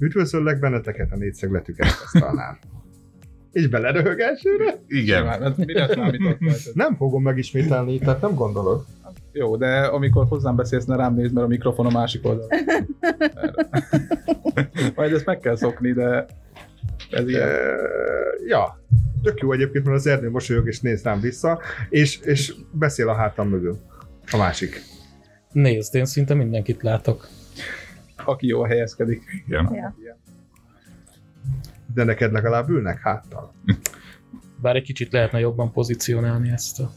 Üdvözöllek benneteket a négyszögletű kerekasztalnál. És beleröhög elsőre? Igen. Hát mire? Nem fogom megismételni, tehát nem gondolod. Jó, de amikor hozzám beszélsz, ne rám nézd, mert a mikrofon a másik oldalon. Majd ezt meg kell szokni, de ez ilyen. E, ja, tök jó egyébként, mert az Ernő mosolyog és néz rám vissza, és, és beszél a hátam mögül. A másik. Nézd, én szinte mindenkit látok. Aki jól helyezkedik. Igen. Ja. De neked legalább ülnek háttal. Bár egy kicsit lehetne jobban pozícionálni ezt a...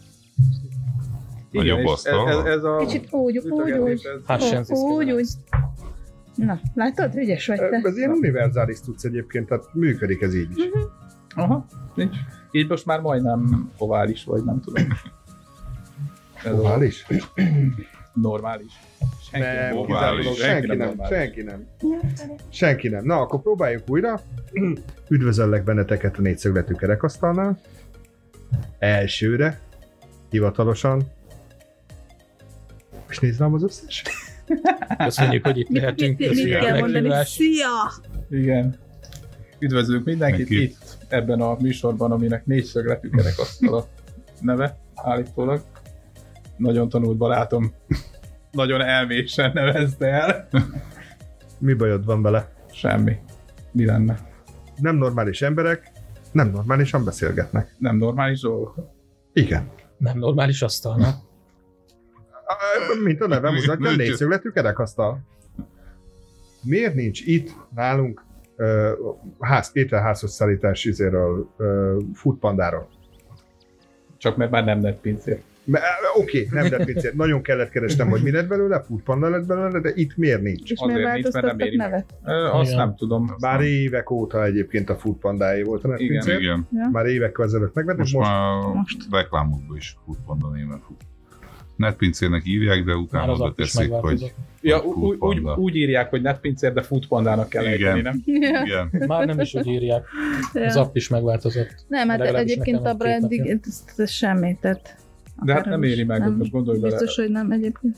A jobb asztal. Ez, ez, ez a Kicsit úgy, úgy, úgy. Hát sem Úgy, úgy. Na, látod? Ügyes vagy te. Ez ilyen univerzális tudsz egyébként, tehát működik ez így is. Aha, nincs. Így most már majdnem ovális vagy, nem tudom. Ez a Ovális? Normális. Senki Nem, ovális. kizárólag senki nem, normális. senki nem. Senki nem. Na, akkor próbáljuk újra. Üdvözöllek benneteket a négyszögletű kerekasztalnál. Elsőre, hivatalosan. És nézd rám az összes. Köszönjük, hogy itt Mit, lehetünk. mit, mit, mit kell mondani? Szia! Igen. Üdvözlünk mindenkit Mindenkit. itt ebben a műsorban, aminek négyszögletű kerekasztal a neve állítólag. Nagyon tanult barátom nagyon elmésen nevezte el. Mi bajod van vele? Semmi. Mi lenne? Nem normális emberek, nem normálisan beszélgetnek. Nem normális dolgok? Igen. Nem normális asztalnál. Á, Mint a neve mutatja, négyszögletű kerekasztal. Miért nincs itt nálunk ö, ház, ételházhoz szállítás izéről, ö, foodpandáról? Csak mert már nem lett pincér. Me- Oké, okay, nem lett pincér. Nagyon kellett keresnem, hogy mi lett belőle, foodpanda lett belőle, de itt miért nincs? És Azért miért nincs, mert nem változtattak meg. nevet? Ö, azt Igen. nem tudom. Azt Már nem. évek óta egyébként a foodpandáé volt a Igen. netpincér. Igen. Már évekkel ezelőtt megvették, Most, most, már most. reklámokban is Foodpanda néven fut. Netpincérnek írják, de utána az oda teszik, hogy Ja, úgy, úgy, írják, hogy netpincér, de foodpandának kell Igen. ejteni, nem? Ja. Igen. Már nem is úgy írják. Az Ja. app is megváltozott. Nem, hát egyébként nekem a egy két branding, napja. ez, ez semmi, tehát... De hát nem éri meg, nem. most gondolj bele. Biztos, hogy nem egyébként.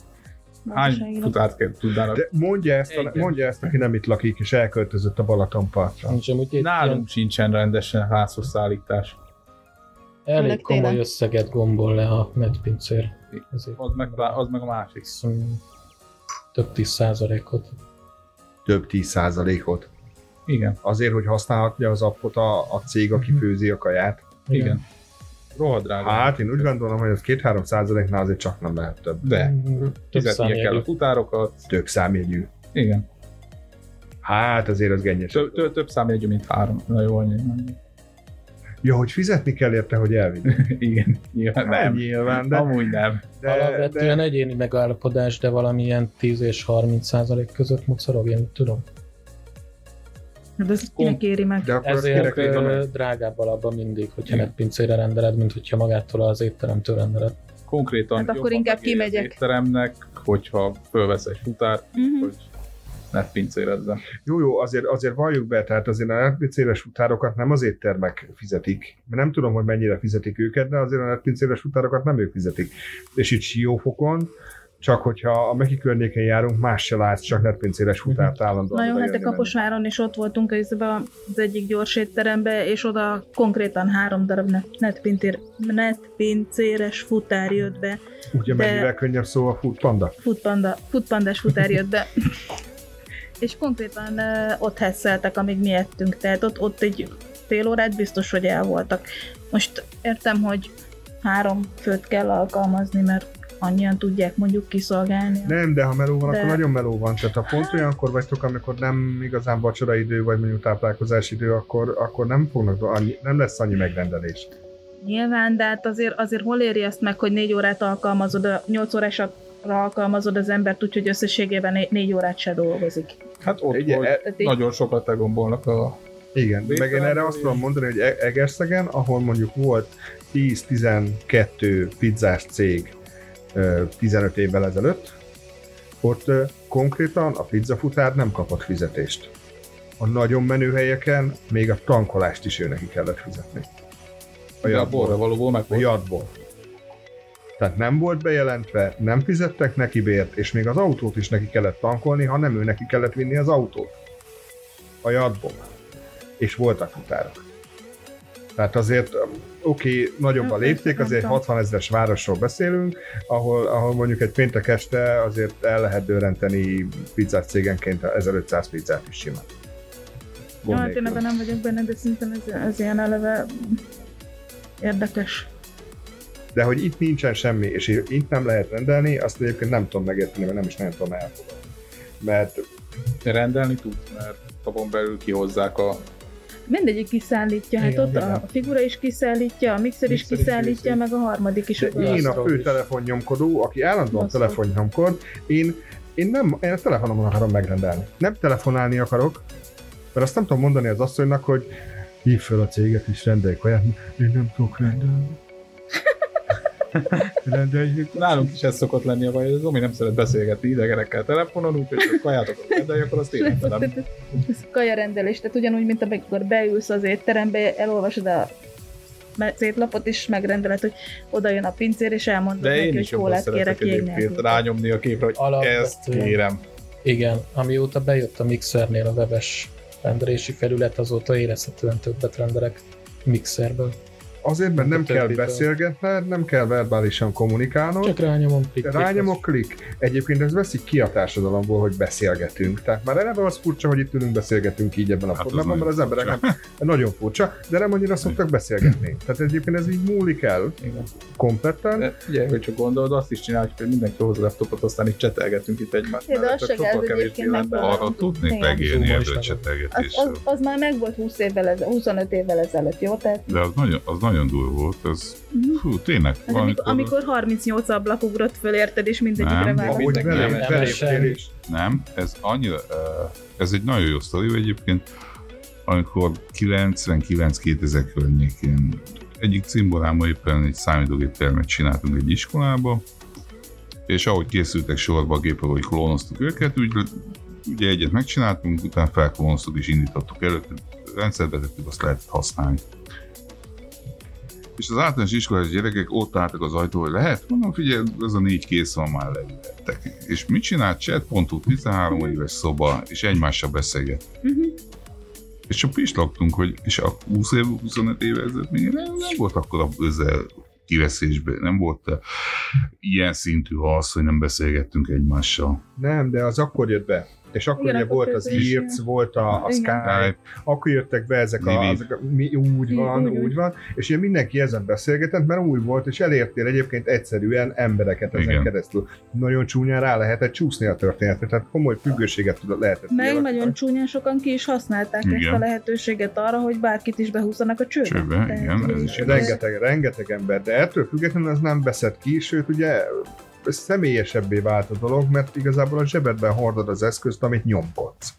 Hány kell tudnának? de mondja ezt, a, Igen. mondja ezt, aki nem itt lakik, és elköltözött a Balatonpartra. Nincs amúgy egy Nálunk ilyen sincsen rendesen házhoz szállítás. elég Főleg komoly télen. összeget gombol le a netpincér. Azért Az meg, az meg a másik. hiszem, több tíz százalékot. Több 10 százalékot. Igen, Azért, hogy használhatja az appot a, a cég, aki főzi a kaját. igen. Rohadt drága. Hát én úgy gondolom, hogy az 2-3 százaléknál azért csak nem lehet több. De, Több fizetnie kell a futárokat. Több számjegyű. Igen. Hát azért az gennyes. Több, több, számjegyű, mint három. Na jó, annyi. Ja, hogy fizetni kell érte, hogy elvigy. Igen, nyilván Nem, nem. nyilván, de, Amúgy nem. de, Alapvetően de egyéni megállapodás, de valamilyen 10 és 30 százalék között mocorog, én tudom. De ez kinek éri meg? de akkor Ezért hogy ö, drágább alapban mindig, hogyha Igen. netpincére rendeled, mint hogyha magától az étteremtől rendeled. Konkrétan Hát akkor inkább kimegyek. étteremnek, hogyha fölvesz egy futárt, Mhm. hogy netpincérezzem. Jó, jó, azért, azért valljuk be, tehát azért a netpincéres futárokat nem az éttermek fizetik. Mert nem tudom, hogy mennyire fizetik őket, de azért a netpincéres futárokat nem ők fizetik. És itt Siófokon, csak hogyha a Meki környéken járunk, más se látsz, csak netpincéres futárt állandóan. Na jó, hát a Kaposváron is ott voltunk az egyik gyors étterembe, és oda konkrétan három darab net- netpincér, netpincéres futár jött be. Ugye de- mennyivel könnyebb szó a Food Panda? Foodpanda, foodpandás futár jött be. és konkrétan uh, ott hesszeltek, amíg mi ettünk, tehát ott, ott egy fél órát biztos, hogy el voltak. Most értem, hogy három főt kell alkalmazni, mert annyian tudják mondjuk kiszolgálni. Nem, de ha meló van, De- akkor nagyon meló van. Tehát ha pont olyankor vagytok, amikor nem igazán vacsora idő, vagy mondjuk táplálkozás idő, akkor, akkor nem, fognak, annyi, nem lesz annyi megrendelés. Nyilván, de hát azért, azért hol éri azt meg, hogy négy órát alkalmazod, a nyolc órásra alkalmazod az embert, úgyhogy összességében né- négy órát se dolgozik. Hát ott, Egy- hogy e- nagyon sokat tegombolnak a... Igen, meg én Végtelen erre azt tudom mondani, hogy E- Egerszegen, ahol mondjuk volt 10-12 pizzás cég 15 évvel ezelőtt, ott konkrétan a pizzafutár nem kapott fizetést. A nagyon menő helyeken még a tankolást is ő neki kellett fizetni. A borra valóból meg A jadból. Tehát nem volt bejelentve, nem fizettek neki bért, és még az autót is neki kellett tankolni, ha nem ő neki kellett vinni az autót. a jadból, és voltak futárok. Tehát azért, oké, okay, nagyobb a lépték, azért tudom. 60 ezeres városról beszélünk, ahol, ahol mondjuk egy péntek este azért el lehet dörrenteni pizzás cégenként 1500 pizzát is simán. Jó, hát én ebben nem vagyok benne, de szerintem ez, ez ilyen eleve érdekes. De hogy itt nincsen semmi, és itt nem lehet rendelni, azt egyébként nem tudom megérteni, mert nem is nagyon tudom elfogadni. Mert Rendelni tudsz, mert abon belül kihozzák a... Mindegyik kiszállítja, hát Igen, ott igen. a figura is kiszállítja, a mixer is Mixer is kiszállítja, viszi. meg a harmadik is. de én a fő is. telefonnyomkodó, aki állandóan Asztal. telefonnyomkod, én, én nem, én a telefonomon akarom megrendelni. Nem telefonálni akarok, mert azt nem tudom mondani az asszonynak, hogy hív fel a céget és rendelj kaját. Én nem tudok rendelni. Rendeljük. Nálunk is ez szokott lenni a baj, hogy az Omi nem szeret beszélgetni idegenekkel telefonon, úgyhogy ha kaját akarok rendelni, akkor azt én rendelem. Ez kajarendelés, tehát ugyanúgy, mint amikor beülsz az étterembe, elolvasod a szétlapot, és megrendeled, hogy oda jön a pincér, és elmondod De neki, én hogy is kólát kérek szeretek jég egyébként nélkül. rányomni a képre, hogy Alapvetően. ezt kérem. Igen, amióta bejött a Mixernél a webes rendelési felület, azóta érezhetően többet rendelek Mixerből. Azért, mert nem kell beszélgetned, nem kell verbálisan kommunikálnod, Csak rányomom, klik, Rányomok, klik. Egyébként ez veszik ki a társadalomból, hogy beszélgetünk. Tehát már eleve az furcsa, hogy itt ülünk, beszélgetünk így ebben a Hát formában, mert az emberek nem, nagyon furcsa, de nem annyira szoktak beszélgetni. Tehát egyébként ez így múlik el Igen. kompletten. De ugye, hogy csak gondolod, azt is csináljuk, hogy mindenki hoz laptopot, aztán itt csetelgetünk itt egymást. Ja, de mellett, az csak sokkal kevésbé lenne. Arra tudnék megélni. Az, az, az, már meg volt 20 évvel ezelőtt, 25 évvel ezelőtt, jó? Tehát De az nagyon, az nagyon durva volt, az, fú, tényleg, Hát amikor, valamikor, amikor 38 ablak ugrott föl, érted, és mindegyikre Nem. vágott. Mindenki velem, nem is. nem, ez annyira, ez egy nagyon jó sztori egyébként, amikor 99-2000 környékén egyik cimborámmal éppen egy számítógép termet csináltunk egy iskolába, és ahogy készültek sorba a gépek, hogy klónoztuk őket, úgy, ugye egyet megcsináltunk, utána felklónoztuk és indítottuk előtt, rendszerbe tettük, azt lehetett használni. És az általános iskolás gyerekek ott álltak az ajtó, hogy lehet? Mondom, figyelj, ez a négy kész van, már leülhettek. És mit csinált chat.hu 13 éves szoba, és egymással beszélget. Mhm. És csak pislogtunk, hogy és a 20 év, 25 éve ezelőtt még nem, nem volt akkor a közel kiveszésben, nem volt uh, ilyen szintű az, hogy nem beszélgettünk egymással. Nem, de az akkor jött be. És akkor Igen, ugye akkor volt az IRC, volt a, a Igen. Skype, akkor jöttek be ezek a, ezek a mi, úgy Igen, van, úgy, úgy úgy. van, és ugye mindenki ezen beszélgetett, mert új volt, és elértél egyébként egyszerűen embereket ezen Igen. keresztül. Nagyon csúnyán rá lehetett csúszni a történetre, tehát komoly függőséget tudott lehetett Meg kialakítani. nagyon csúnyán sokan ki is használták Igen. ezt a lehetőséget arra, hogy bárkit is behúzzanak a csőbe. Csőbe, igen, ez is. Rengeteg, rengeteg ember, de ettől függetlenül ez nem veszett ki, sőt ugye személyesebbé vált a dolog, mert igazából a zsebedben hordod az eszközt, amit nyomkodsz.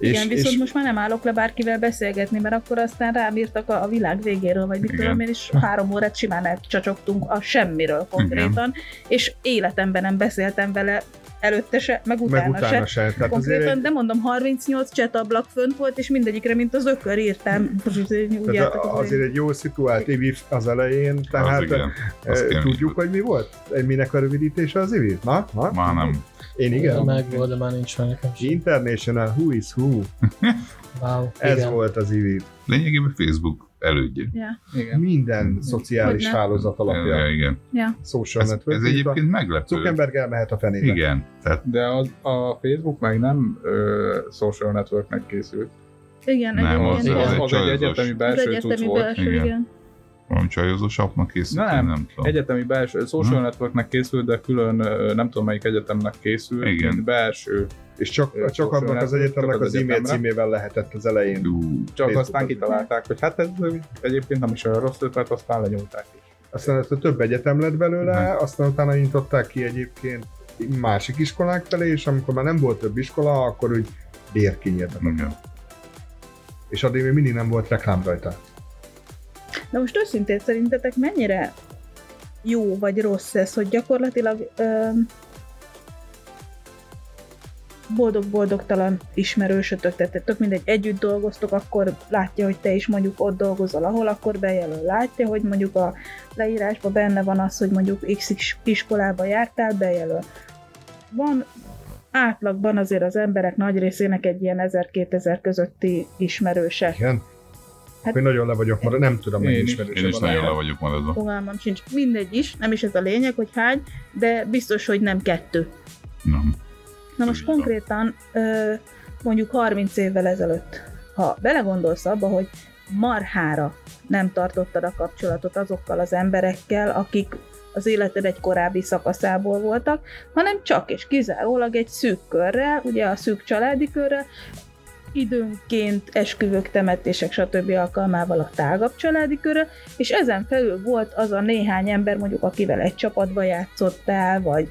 Igen, viszont most már nem állok le bárkivel beszélgetni, mert akkor aztán rám írtak a, a világ végéről, vagy mit Igen. tudom én, és három órát simán elcsacsogtunk a semmiről konkrétan, és életemben nem beszéltem vele előtte se, meg utána, meg utána se. se. Tehát azért Konkrétan, egy, de mondom, 38 chat ablak fönt volt, és mindegyikre, mint az ökör írtam. Úgy tehát az azért egy jó szituált IVI az elején, tehát az igen, az eh, tudjuk, hogy mi volt? Minek a rövidítése az IVI? Na? Na? Már nem. Én igen. Meg volt, de már nincs meg nekem sem. International Who is Who. Wow, Ez igen. volt az IVI. Lényegében Facebook elődje. Ja, Igen. Minden szociális Hogyne. hálózat alapja. Ja, igen. ja. Social Ez, network. ez egyébként meglepő. Zuckerberg elmehet a fenébe. Igen, tehát De az, a Facebook meg nem ö, social networknek készült. Igen, Nem, Az, az- egyébként az, egy az egy egyetemi az belső cucc egyetemi volt. belső, igen. igen. Valami csajozós appnak készült, Nem, nem tudom. Egyetemi belső, social Mhm. networknek készült, de külön nem tudom melyik egyetemnek készült, Igen. belső. És csak, csak abban az egyetemnek az az e-mail címével lehetett az elején. Ú, Csak aztán az- kitalálták, hogy hát ez egyébként nem is olyan rossz ötlet, aztán lenyúlták is. Aztán ezt a több egyetem lett belőle, aztán utána nyitották ki egyébként másik iskolák felé, és amikor már nem volt több iskola, akkor úgy bérkinyírtak. igen. És addig még mindig nem volt reklám rajta. De most őszintén szerintetek mennyire jó vagy rossz ez, hogy gyakorlatilag boldog-boldogtalan ismerősötök, tehát tök mindegy, együtt dolgoztok, akkor látja, hogy te is mondjuk ott dolgozol, ahol akkor bejelöl. Látja, hogy mondjuk a leírásban benne van az, hogy mondjuk X iskolába jártál, bejelöl. Van átlagban azért az emberek nagy részének egy ilyen 1000-2000 közötti ismerőse. Igen. Hát- én nagyon le vagyok maradva, nem tudom, mennyi Én is. ismerőse Én is van. nagyon le vagyok maradva. Fogalmam sincs. Mindegy is, nem is ez a lényeg, hogy hány, de biztos, hogy nem kettő. Nem. Na most konkrétan mondjuk 30 évvel ezelőtt, ha belegondolsz abba, hogy marhára nem tartottad a kapcsolatot azokkal az emberekkel, akik az életed egy korábbi szakaszából voltak, hanem csak és kizárólag egy szűk körrel, ugye a szűk családi körrel, időnként esküvők, temetések, stb. alkalmával a tágabb családi körrel, és ezen felül volt az a néhány ember, mondjuk akivel egy csapatba játszottál, vagy,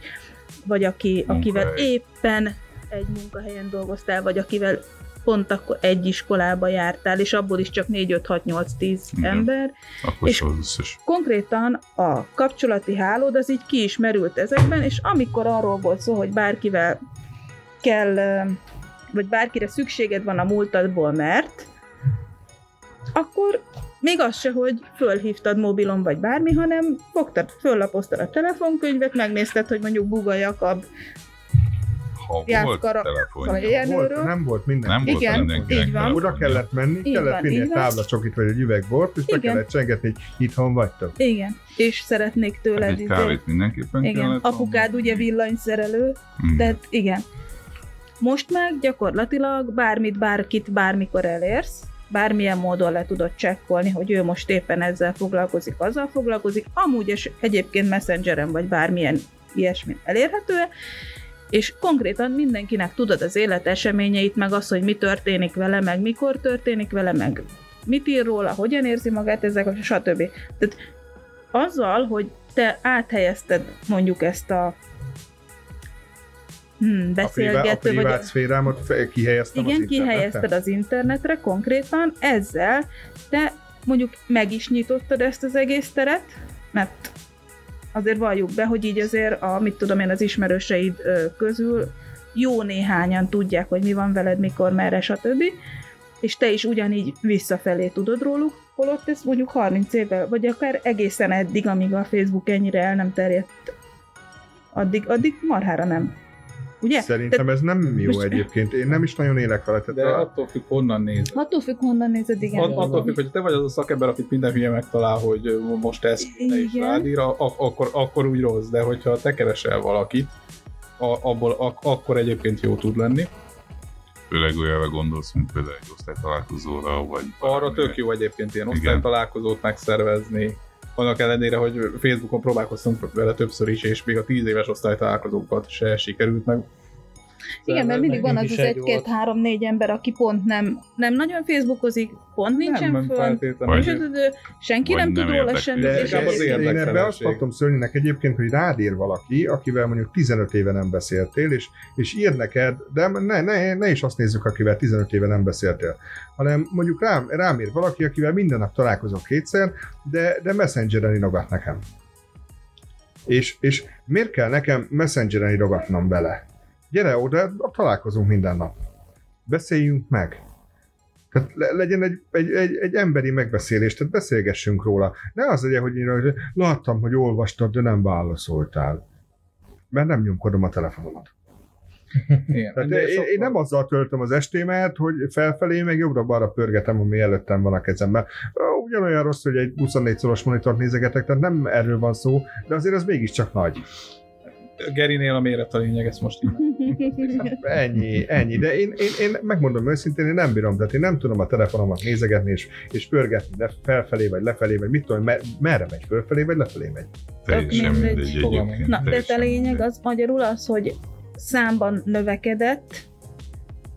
vagy aki, akivel Munkahely. éppen egy munkahelyen dolgoztál, vagy akivel pont akkor egy iskolába jártál, és abból is csak 4, 5, 6, 8, 10 Igen. ember. Akkor És- az összes. Konkrétan a kapcsolati hálód az így ki is merült ezekben, és amikor arról volt szó, hogy bárkivel kell, vagy bárkire szükséged van a múltadból, mert akkor még az se, hogy fölhívtad mobilon vagy bármi, hanem fogtad, föllapoztad a telefonkönyvet, megnézted, hogy mondjuk Buga Jakab Ha volt Jászkara- telefonja, Volt, nem volt minden. nem volt Igen, mindenkinek így van. Oda kellett menni, Így kellett vinni egy táblacsokit vagy egy üveg bort, és be Igen. kellett csengetni, hogy itthon vagytok. igen, és szeretnék Hát tőled egy izé- kávét mindenképpen igen, kellett apukád ugye villanyszerelő, Mm. De hát igen. Most meg gyakorlatilag bármit, bárkit, bármikor elérsz, bármilyen módon le tudod csekkolni, hogy ő most éppen ezzel foglalkozik, azzal foglalkozik, amúgy és egyébként messengeren vagy bármilyen ilyesmi elérhető és konkrétan mindenkinek tudod az élet eseményeit, meg az, hogy mi történik vele, meg mikor történik vele, meg mit ír róla, hogyan érzi magát ezek, stb. Tehát azzal, hogy te áthelyezted mondjuk ezt a hmm, A, privá- a beszélgető, vagy privát szférámat kihelyeztem igen, az kihelyezted az internetre konkrétan, ezzel te mondjuk meg is nyitottad ezt az egész teret, mert azért valljuk be, hogy így azért a, mit tudom én, az ismerőseid közül jó néhányan tudják, hogy mi van veled, mikor, merre, stb. És te is ugyanígy visszafelé tudod róluk, holott ez mondjuk 30 évvel, vagy akár egészen eddig, amíg a Facebook ennyire el nem terjedt, addig, addig marhára nem. Ugye? Szerintem ez nem jó most- egyébként. Én nem is nagyon élek vele. De a, attól függ, honnan nézed. Attól függ, honnan nézed, igen. At- attól függ, hogy te vagy az a szakember, akit minden hülye megtalál, hogy most ezt ne is a- akkor, akkor úgy rossz, de hogyha te keresel valakit, a, abból ak- akkor egyébként jó tud lenni. Főleg olyanra gondolsz, mint például egy osztálytalálkozóra, vagy... Arra tök jó egyébként ilyen osztálytalálkozót megszervezni. Annak ellenére, hogy Facebookon próbálkoztunk vele többször is, és még a 10 éves osztálytalálkozókat se sikerült meg. Igen, mert mindig van az az is egy egy-két, volt. három-négy ember, aki pont nem, nem nagyon Facebookozik, pont nincsen nem, föl, az- senki Vagy nem tud róla semmit. de, az én, ebbe azt tartom szörnyűnek egyébként, hogy rád ír valaki, akivel mondjuk 15 éve nem beszéltél, és, és ír neked, de ne, ne, ne is azt nézzük, akivel 15 éve nem beszéltél, hanem mondjuk rám, rám ír valaki, akivel minden nap találkozok kétszer, de, de messengeren írogat nekem. És, és miért kell nekem messengeren írogatnom bele? Gyere oda, találkozunk minden nap. Beszéljünk meg. Tehát le, legyen egy, egy, egy, egy, emberi megbeszélés, tehát beszélgessünk róla. Ne az legyen, hogy én hogy láttam, hogy olvastad, de nem válaszoltál. Mert nem nyomkodom a telefonomat. Igen. Tehát én, sokkal- én nem azzal töltöm az estémet, hogy felfelé, meg jobbra-balra pörgetem, ami előttem van a kezemben. Ugyanolyan rossz, hogy egy 24 szoros monitort nézegetek, tehát nem erről van szó, de azért az mégiscsak nagy. Gerinél a méret a lényeg, ezt most így. Ennyi, ennyi. De én, én, én megmondom őszintén, én nem bírom, tehát én nem tudom a telefonomat nézegetni és, és pörgetni de felfelé vagy lefelé, vagy mit tudom, mer, merre megy, fölfelé vagy lefelé megy. Teljesen mindegy. mindegy egyébként. Na, de a lényeg az magyarul az, hogy számban növekedett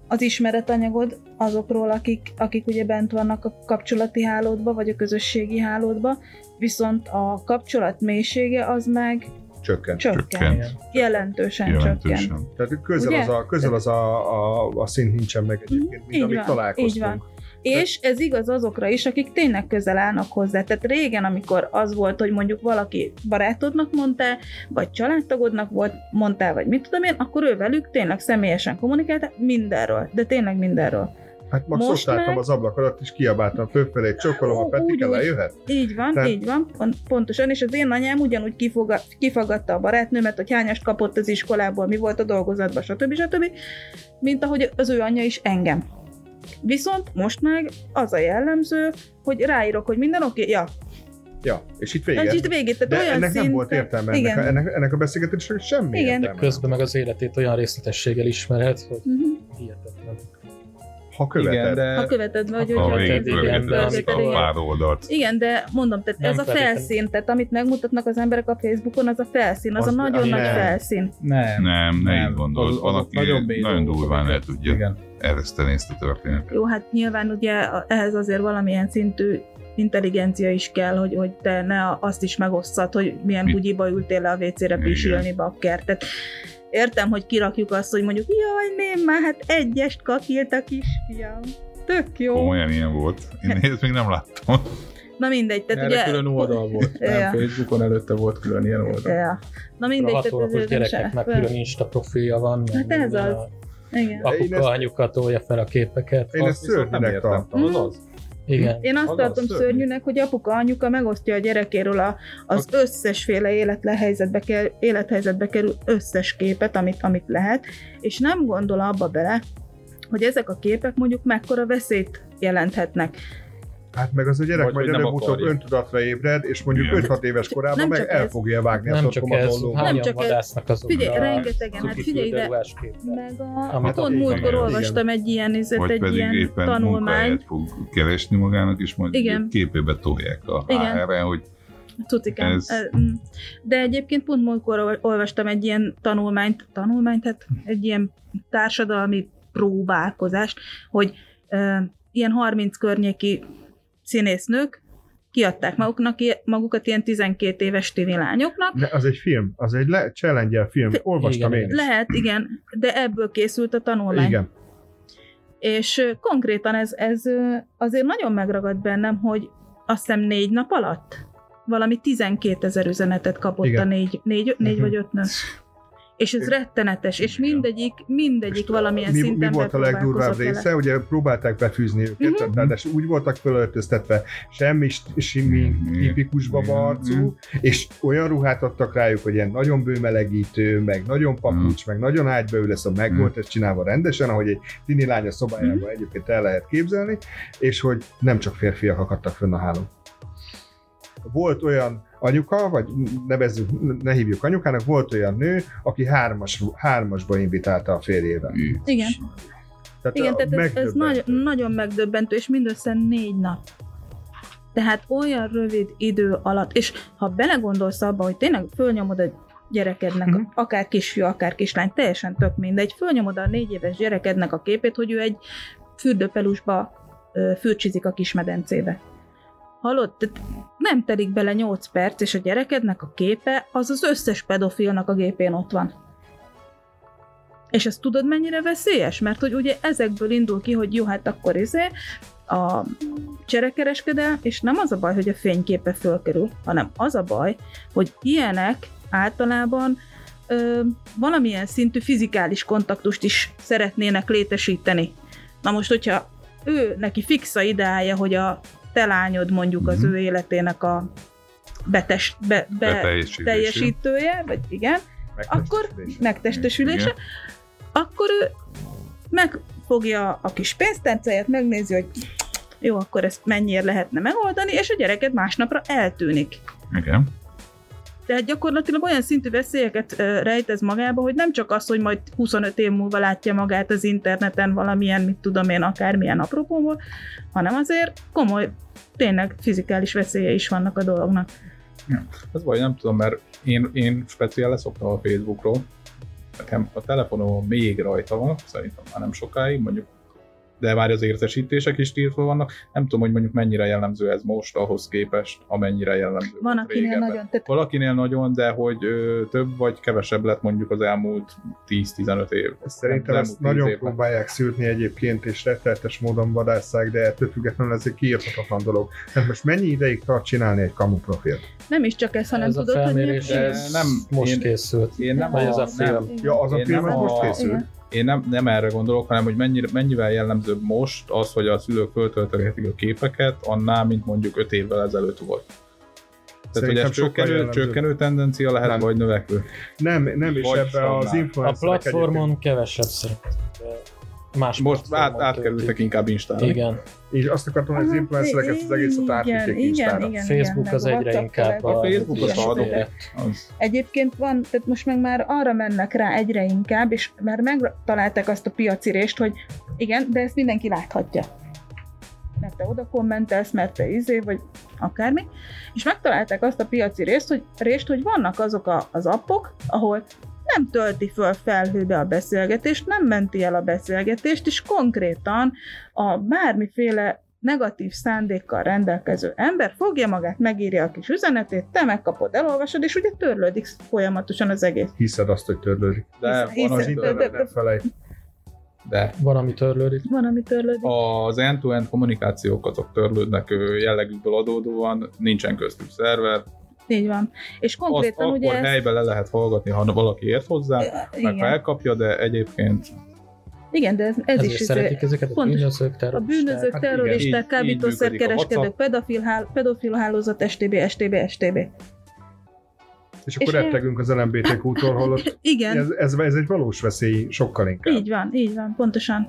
az ismeretanyagod azokról, akik, akik ugye bent vannak a kapcsolati hálódba, vagy a közösségi hálódba, viszont a kapcsolat mélysége az meg Csökkent. csökkent. Csökkent. Jelentősen, csökkent. Jelentősen. Tehát közel Ugye? az a, közel az a, a, a szint nincsen meg egyébként, mint Így amit van, találkoztunk. így van. És ez igaz azokra is, akik tényleg közel állnak hozzá. Tehát régen, amikor az volt, hogy mondjuk valaki barátodnak mondtál, vagy családtagodnak volt, mondtál, vagy mit tudom én, akkor ő velük tényleg személyesen kommunikáltál mindenről, de tényleg mindenről. Hát max Most álltam meg- az ablak alatt, és kiabáltam fölfelé, csókolom a Petike, lejöhet? Így van, Tehát- így van, pont, pontosan, és az én anyám ugyanúgy kifoga, kifagadta a barátnőmet, hogy hányast kapott az iskolából, mi volt a dolgozatban, stb. stb., mint ahogy az ő anyja is engem. Viszont most meg az a jellemző, hogy ráírok, hogy minden oké, ja, Ja, és itt vége. itt végét, tehát De olyan ennek szinten, nem volt értelme, Igen. ennek, a- ennek, ennek a beszélgetésnek semmi Igen. De értelme. közben meg az életét olyan részletességgel ismered, hogy Mhm. hihetetlen. Ha követed. Igen, de Ha követed vagy, Ha igen. a pár oldalt. Igen, de mondom, tehát Nem ez a felszín, tehát amit megmutatnak az emberek a Facebookon, az a felszín, az, Az- a nagyon az nagy nem. felszín. nem. Nem, ne Nem, így azok Valaki nagyon durván el amiket- tudja Igen. ereszteni ezt a történetet. Jó, hát nyilván ugye ehhez azért valamilyen szintű intelligencia is kell, hogy, hogy te ne a- azt is megosszad, hogy milyen Mi- bugyiba ültél le a WC-re pisilni bakker. Tehát értem, hogy kirakjuk azt, hogy mondjuk, jaj, nem, már hát egyest kakilt a kisfiam. Tök jó. Komolyan ilyen volt. Én ezt még nem láttam. Na mindegy, tehát Erre ugye... külön oldal volt. Ja. Nem, Facebookon előtte volt külön ilyen oldal. Ja. Na mindegy, tehát Rahatolagos ez gyerekeknek se- külön Insta profilja van. Hát ez az. a- Igen. Apuka, ezt- anyuka tolja fel a képeket. Én ezt szörnyűnek értem. tartom. Az az. Igen. Én azt Az tartom szörnyű. szörnyűnek, hogy apuka, anyuka megosztja a gyerekéről a, az összesféle élethelyzetbe, kell, élethelyzetbe kerül összes képet, amit, amit lehet, és nem gondol abba bele, hogy ezek a képek mondjuk mekkora veszélyt jelenthetnek. Hát meg az a gyerek Vagy majd előbb-utóbb öntudatra ébred, és mondjuk Igen. 5-6 éves korában Nem meg el fogja vágni Nem a torkomat ez, ollóval. Nem csak vadásznak azokra Figyelj, a rengetegen, hát figyelj ide. Meg a, Amit pont a- múltkor olvastam egy ilyen, izet, egy pedig ilyen éppen tanulmányt, fog keresni magának, és majd Igen. képébe tolják a. HR-re, hogy Tucikám. Ez- Ez... De egyébként pont múltkor ol- olvastam egy ilyen tanulmányt, tanulmányt, hát egy ilyen társadalmi próbálkozást, hogy ilyen 30 környéki színésznők kiadták maguknak, magukat ilyen 12 éves tini lányoknak. De az egy film, az egy le- challenge film, olvastam Igen, én is. Lehet, igen, de ebből készült a tanulmány. Igen. És konkrétan ez, ez azért nagyon megragad bennem, hogy azt hiszem négy nap alatt valami 12 ezer üzenetet kapott Igen. a négy, négy, négy Mhm. vagy öt nő. És ez rettenetes, és mindegyik, mindegyik valamilyen mi, szinten mi volt a legdurvább része? vele. Ugye próbálták befűzni őket, Mhm. uh-huh. de úgy voltak fölöltöztetve, semmi simi, Mhm. tipikus babarcú, és olyan ruhát adtak rájuk, hogy ilyen nagyon bőmelegítő, meg nagyon papucs, meg nagyon ágybeül, ez a meg Mhm. volt ez csinálva rendesen, ahogy egy tini lány a szobájában Mhm. egyébként el lehet képzelni, és hogy nem csak férfiak akadtak fönn a hálón. Volt olyan anyuka, vagy nevezzük, ne hívjuk anyukának, volt olyan nő, aki hármas, hármasba invitálta a férjével. Igen. Tehát Igen, tehát ez, ez megdöbbentő. nagyon, megdöbbentő, és mindössze négy nap. Tehát olyan rövid idő alatt, és ha belegondolsz abba, hogy tényleg fölnyomod a gyerekednek, uh-huh. akár kisfiú, akár kislány, teljesen tök mindegy, fölnyomod a négy éves gyerekednek a képét, hogy ő egy fürdőpelusba fürcsizik a kismedencébe. Hallod? Tehát nem telik bele 8 perc, és a gyerekednek a képe az az összes pedofilnak a gépén ott van. És ezt tudod mennyire veszélyes? Mert hogy ugye ezekből indul ki, hogy jó, hát akkor izé, a cserekereskedel, és nem az a baj, hogy a fényképe fölkerül, hanem az a baj, hogy ilyenek általában ö, valamilyen szintű fizikális kontaktust is szeretnének létesíteni. Na most, hogyha ő neki fixa ideája, hogy a te lányod mondjuk az Mhm. ő életének a betes, be, be, teljesítője, vagy igen, akkor Megtestesülés. megtestesülése, Igen. akkor ő megfogja a kis pénztárcáját, megnézi, hogy jó, akkor ezt mennyire lehetne megoldani, és a gyereked másnapra eltűnik. Igen. Tehát gyakorlatilag olyan szintű veszélyeket ö, rejt ez magába, hogy nem csak az, hogy majd 25 év múlva látja magát az interneten valamilyen, mit tudom én, akármilyen apropóból, hanem azért komoly, tényleg fizikális veszélye is vannak a dolognak. Az vagy nem tudom, mert én, én speciál leszoktam a Facebookról. Nekem a telefonom még rajta van, szerintem már nem sokáig, mondjuk de már az értesítések is tiltva vannak. Nem tudom, hogy mondjuk mennyire jellemző ez most ahhoz képest, amennyire jellemző Van, akinél régebben. nagyon... Tehát Valakinél nagyon, de hogy ö, több vagy kevesebb lett mondjuk az elmúlt 10-15 év. Szerintem ezt elmúlt 10 nagyon évben. próbálják szűrni egyébként, és rettenetes módon vadásszák, de ettől függetlenül ez egy kiírhatatlan dolog. Tehát most mennyi ideig tart csinálni egy kamu profilt? nem is csak ez, hanem ez a tudod, hogy felmérés De ez nem- most én- készült. Én nem Vagy a, ez a film. nem, Ja, az a Én film most a- készül? Igen. Én nem, nem erre gondolok, hanem hogy mennyire, mennyivel jellemzőbb most az, hogy a szülők föltöltögetik a képeket, annál, mint mondjuk 5 évvel ezelőtt volt. Tehát, hogy ez sokkal csökkenő, jellemzőbb. csökkenő tendencia lehet, Nem. vagy növekvő? Nem, nem is Vagy ebbe az stagnál. A platformon kevesebb szerint. Más Most át, átkerültek töltik. inkább Instára. Igen. Így azt akartam, hogy az influencereket az egészet átvitték Instára. igen, Facebook igen, az egyre inkább tele- A Facebook az. Az. Egyébként van, tehát most meg már arra mennek rá egyre inkább, és már megtalálták azt a piaci részt, hogy igen, de ezt mindenki láthatja. Mert te oda kommentelsz, mert te izé, vagy akármi. És megtalálták azt a piaci részt, hogy, részt, hogy vannak azok a, az appok, ahol nem tölti föl felhőbe a beszélgetést, nem menti el a beszélgetést, és konkrétan a bármiféle negatív szándékkal rendelkező ember fogja magát, megírja a kis üzenetét, te megkapod, elolvasod, és ugye törlődik folyamatosan az egész. Hiszed azt, hogy törlődik. De Hisz- van, Az hisz- az, de- nem felejt. de van, ami törlődik. Van, ami törlődik. az end-to-end kommunikációk azok törlődnek jellegükből adódóan, nincsen köztük szerver, Így van. És azt konkrétan akkor ugye ezt, helyben le lehet hallgatni, ha valaki ért hozzá, meg igen, elkapja, de egyébként igen, de ez, ez Ezért is szeretik ezeket a bűnözők, a terroristák. bűnözők, Hát terroristák, kábítószerkereskedők, a pedofil, hál, pedofil hálózat, STB, STB, STB. És akkor rettegünk az LMBTQ-tól, holott Igen, ez, ez, ez egy valós veszély sokkal inkább. így van, így van, pontosan.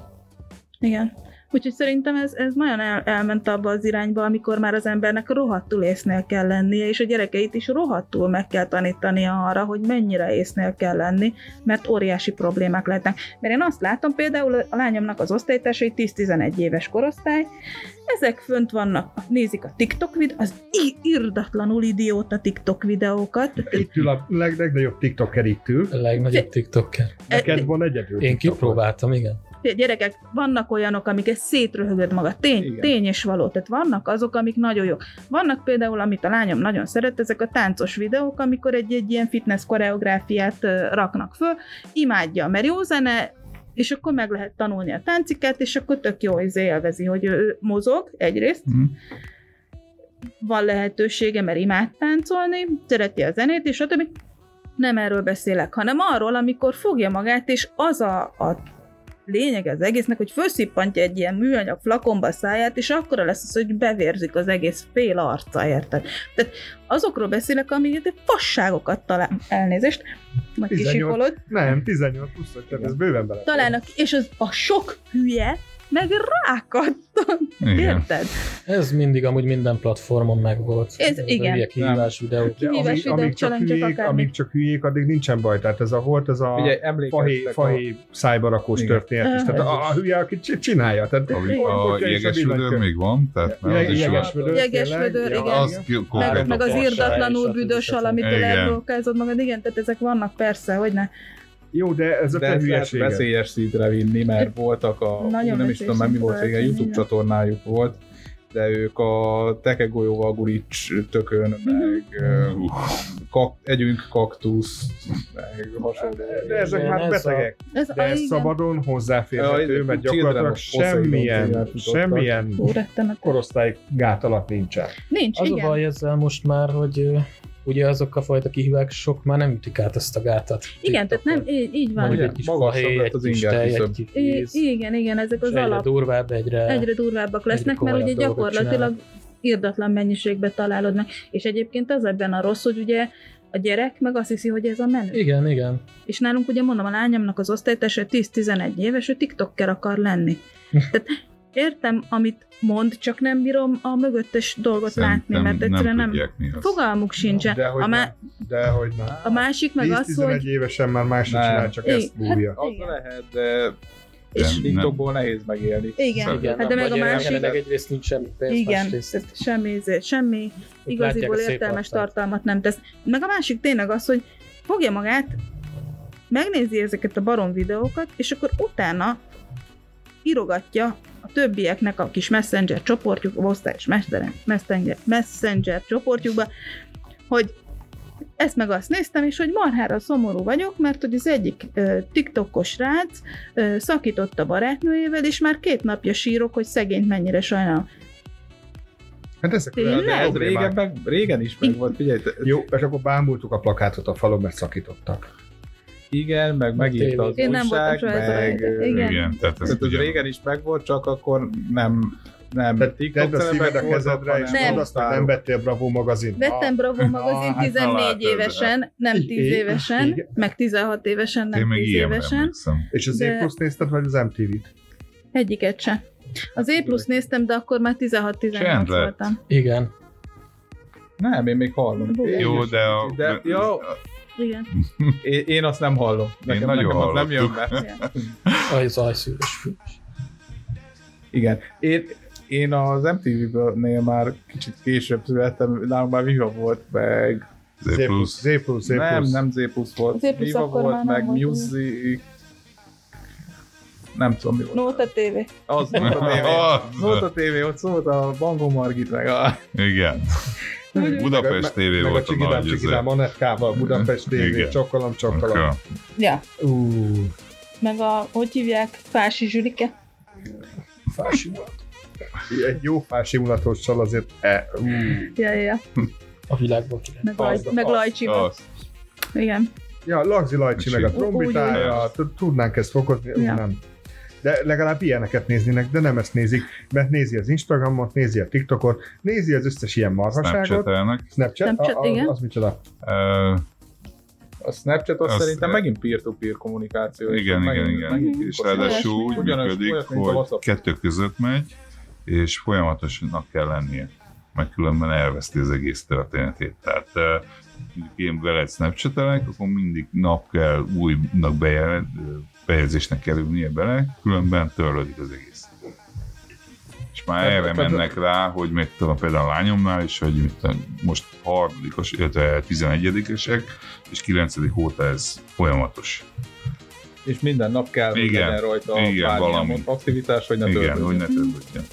Igen. Úgyhogy szerintem ez, ez nagyon el, elment abba az irányba, amikor már az embernek rohadtul észnél kell lennie, és a gyerekeit is rohadtul meg kell tanítania arra, hogy mennyire észnél kell lenni, mert óriási problémák lehetnek. Mert én azt látom például a lányomnak az osztálytársai 10-11 éves korosztály, ezek fönt vannak, nézik a TikTok videót, az irdatlanul idióta TikTok videókat. Itt ül a leg, legnagyobb tiktoker itt ül. A legnagyobb TikToker. Neked van egyedül Én TikTokod. kipróbáltam, igen. Gyerekek, vannak olyanok, amiket szétröhögöd maga. Tény, Igen. tény és való. Tehát vannak azok, amik nagyon jók. Vannak például, amit a lányom nagyon szeret, ezek a táncos videók, amikor egy-egy ilyen fitness koreográfiát raknak föl, imádja, mert jó zene, és akkor meg lehet tanulni a táncikát, és akkor tök jó izé élvezi, hogy ő, mozog egyrészt, Mhm. van lehetősége, mert imád táncolni, szereti a zenét, és stb. Nem erről beszélek, hanem arról, amikor fogja magát, és az a, a lényeg az egésznek, hogy felszippantja egy ilyen műanyag flakonba a száját, és akkor lesz az, hogy bevérzik az egész fél arca, érted? Tehát azokról beszélek, amiket fasságokat talál, elnézést, majd 18. kisipolod, Nem, 18 plusz, tehát ez bőven bele. találnak, és az a sok hülye, meg rákat, Igen. érted? Ez mindig amúgy minden platformon megvolt. Ez a igen. hülye kihívás videó. De Kihívás amíg, videók, amíg, csak challenge-ök, hülyék, amíg csak hülyék, addig nincsen baj. Tehát ez a volt, ez a Ugye fahé, fahé szájbarakós Igen. történet is. Tehát a, a hülye, aki csi- csinálja. Tehát A, a Hogyha is jeges villanykör- vödör még van? Tehát mert az Jeges- is jeges van. vödör, Jeges tényleg? vödör, Ja, igen. Meg, meg az stb. büdös, amitől Igen. elblokázod magad, igen, tehát ezek vannak persze, hogy ne. Jó, de ez a de te hülyeséged. veszélyes szintre vinni, mert voltak a, Nagyon nem is tudom már mi volt régen, szintre YouTube csatornájuk volt, de ők a tekegolyóval gurics tökön, meg ö, kak, együnk kaktusz, meg hasonló. De ezek Igen, már ez betegek. Ez, De a, ez igen. szabadon hozzáférhető, Ja, mert gyakorlatilag semmilyen, semmilyen korosztály gát alatt nincsen. Nincs, Az igen. a baj ezzel most már, hogy ugye azok a fajta kihívások már nem ütik át ezt a gátat. Igen, tehát nem, így, így van. Ugye, egy kis magasabb fahéj, lett egy az kis inger egy kis igen, igen, ezek az egyre alap. durvább, egyre... Egyre durvábbak lesznek, mert komolyabb ugye gyakorlatilag irdatlan mennyiségbe találod meg. És egyébként az ebben a rossz, hogy ugye a gyerek meg azt hiszi, hogy ez a menő. Igen, igen. És nálunk ugye mondom, a lányomnak az osztálytársa 10-11 éves, ő TikToker akar lenni. Tehát értem, amit mond, csak nem bírom a mögöttes dolgot látni, mert egyszerűen nem, tudják, mi az. fogalmuk sincsen. De hogy A, má- De hogy nem. a másik meg az, 10-11 hogy... évesen már másra Nem. csinál, csak Igen. ezt búrja. Az Igen. lehet, de És, Nem. TikTokból nehéz megélni. igen, igen hát de meg a másik... jelenleg egyrészt nincs semmi pénz, Igen, másrészt semmi, izé- semmi igaziból értelmes tartalmat nem tesz. Meg a másik tényleg az, hogy fogja magát, megnézi ezeket a barom videókat, és akkor utána írogatja többieknek a kis messenger csoportjuk, osztályos messenger, messenger, csoportjukba, hogy ezt meg azt néztem, és hogy marhára szomorú vagyok, mert hogy az egyik ö, TikTokos srác ö, szakított a barátnőjével, és már két napja sírok, hogy szegényt mennyire sajnálom. Hát ezek ez régen, meg, régen is meg volt, figyelj, Jó, és akkor bámultuk a plakátot a falon, mert szakítottak. Igen, meg megírta az Én nem voltam meg... Igen. Igen, tehát ez, Tehát ez régen is megvolt, csak akkor nem nem Te- TikTok a szíved a kezedre, és Nem. azt, nem vettél Bravo magazin. Vettem Bravo magazin hát 14 látod, évesen, nem 10 Igen, évesen, meg 16 évesen, nem meg 10 ilyenre évesen. És az De- E plusz nézted, vagy az MTV-t? Egyiket se. Az E plusz néztem, de akkor már 16-18 Csend lett. voltam. Igen. Nem, én még hallom. Jó, de a... De, jó, Igen. én, én azt nem hallom. Nekem, nagyon nekem az nem jön be. Igen. A zajszűrös film. Igen. Én, én az MTV-nél már kicsit később születtem, nálunk már Viva volt, meg Z plusz. Z plusz, Z nem, plusz. nem Z plusz volt. Z plusz Viva volt, meg. Music. Nem tudom mi volt. Nóta TV. Az Nóta TV. Az. Nóta TV, ott szólt a Bangó Margit, meg a... Igen. Budapest TV meg volt a a Csigidám, nagy Csigidám, Anetkával, Budapest TV, Igen. csokolom, csokolom. Akkor- Ja. Ú, Meg a, hogy hívják, Fási Zsülike. Fási volt. egy jó fási unatossal azért, e, ú, Ja, ja, ja. A világból király. Meg, Laj, meg. Az. Igen. Ja, Lagzi Lajcsi, meg a trombitája, tud- tudnánk ezt fokozni, nem. De legalább ilyeneket néznének, de nem ezt nézik, mert nézi az Instagramot, nézi a TikTokot, nézi az összes ilyen marhaságot. Snapchat-elnek. Snapchat? Snapchat, a, a, igen. Az micsoda? Uh, A Snapchat az Azt- szerintem megint peer-to-peer kommunikáció. igen, igen, megint- igen. megint És titkos. ráadásul úgy működik, hogy kettő között megy, és folyamatosnak kell lennie, mert különben elveszti az egész történetét. Tehát eh, mondjuk én veled snapchatelek, akkor mindig nap kell újnak bejel, bejegyzésnek kerülnie bele, különben törlődik az egész. És már Hát, erre mennek rá, hogy mit tudom, például a lányomnál is, hogy mit tudom, most harmadikos, illetve 11-esek, és 9. óta ez folyamatos. És minden nap kell, hogy Igen, legyen rajta igen, valami. aktivitás, hogy ne Igen, töltődjön. hogy ne törlődjön.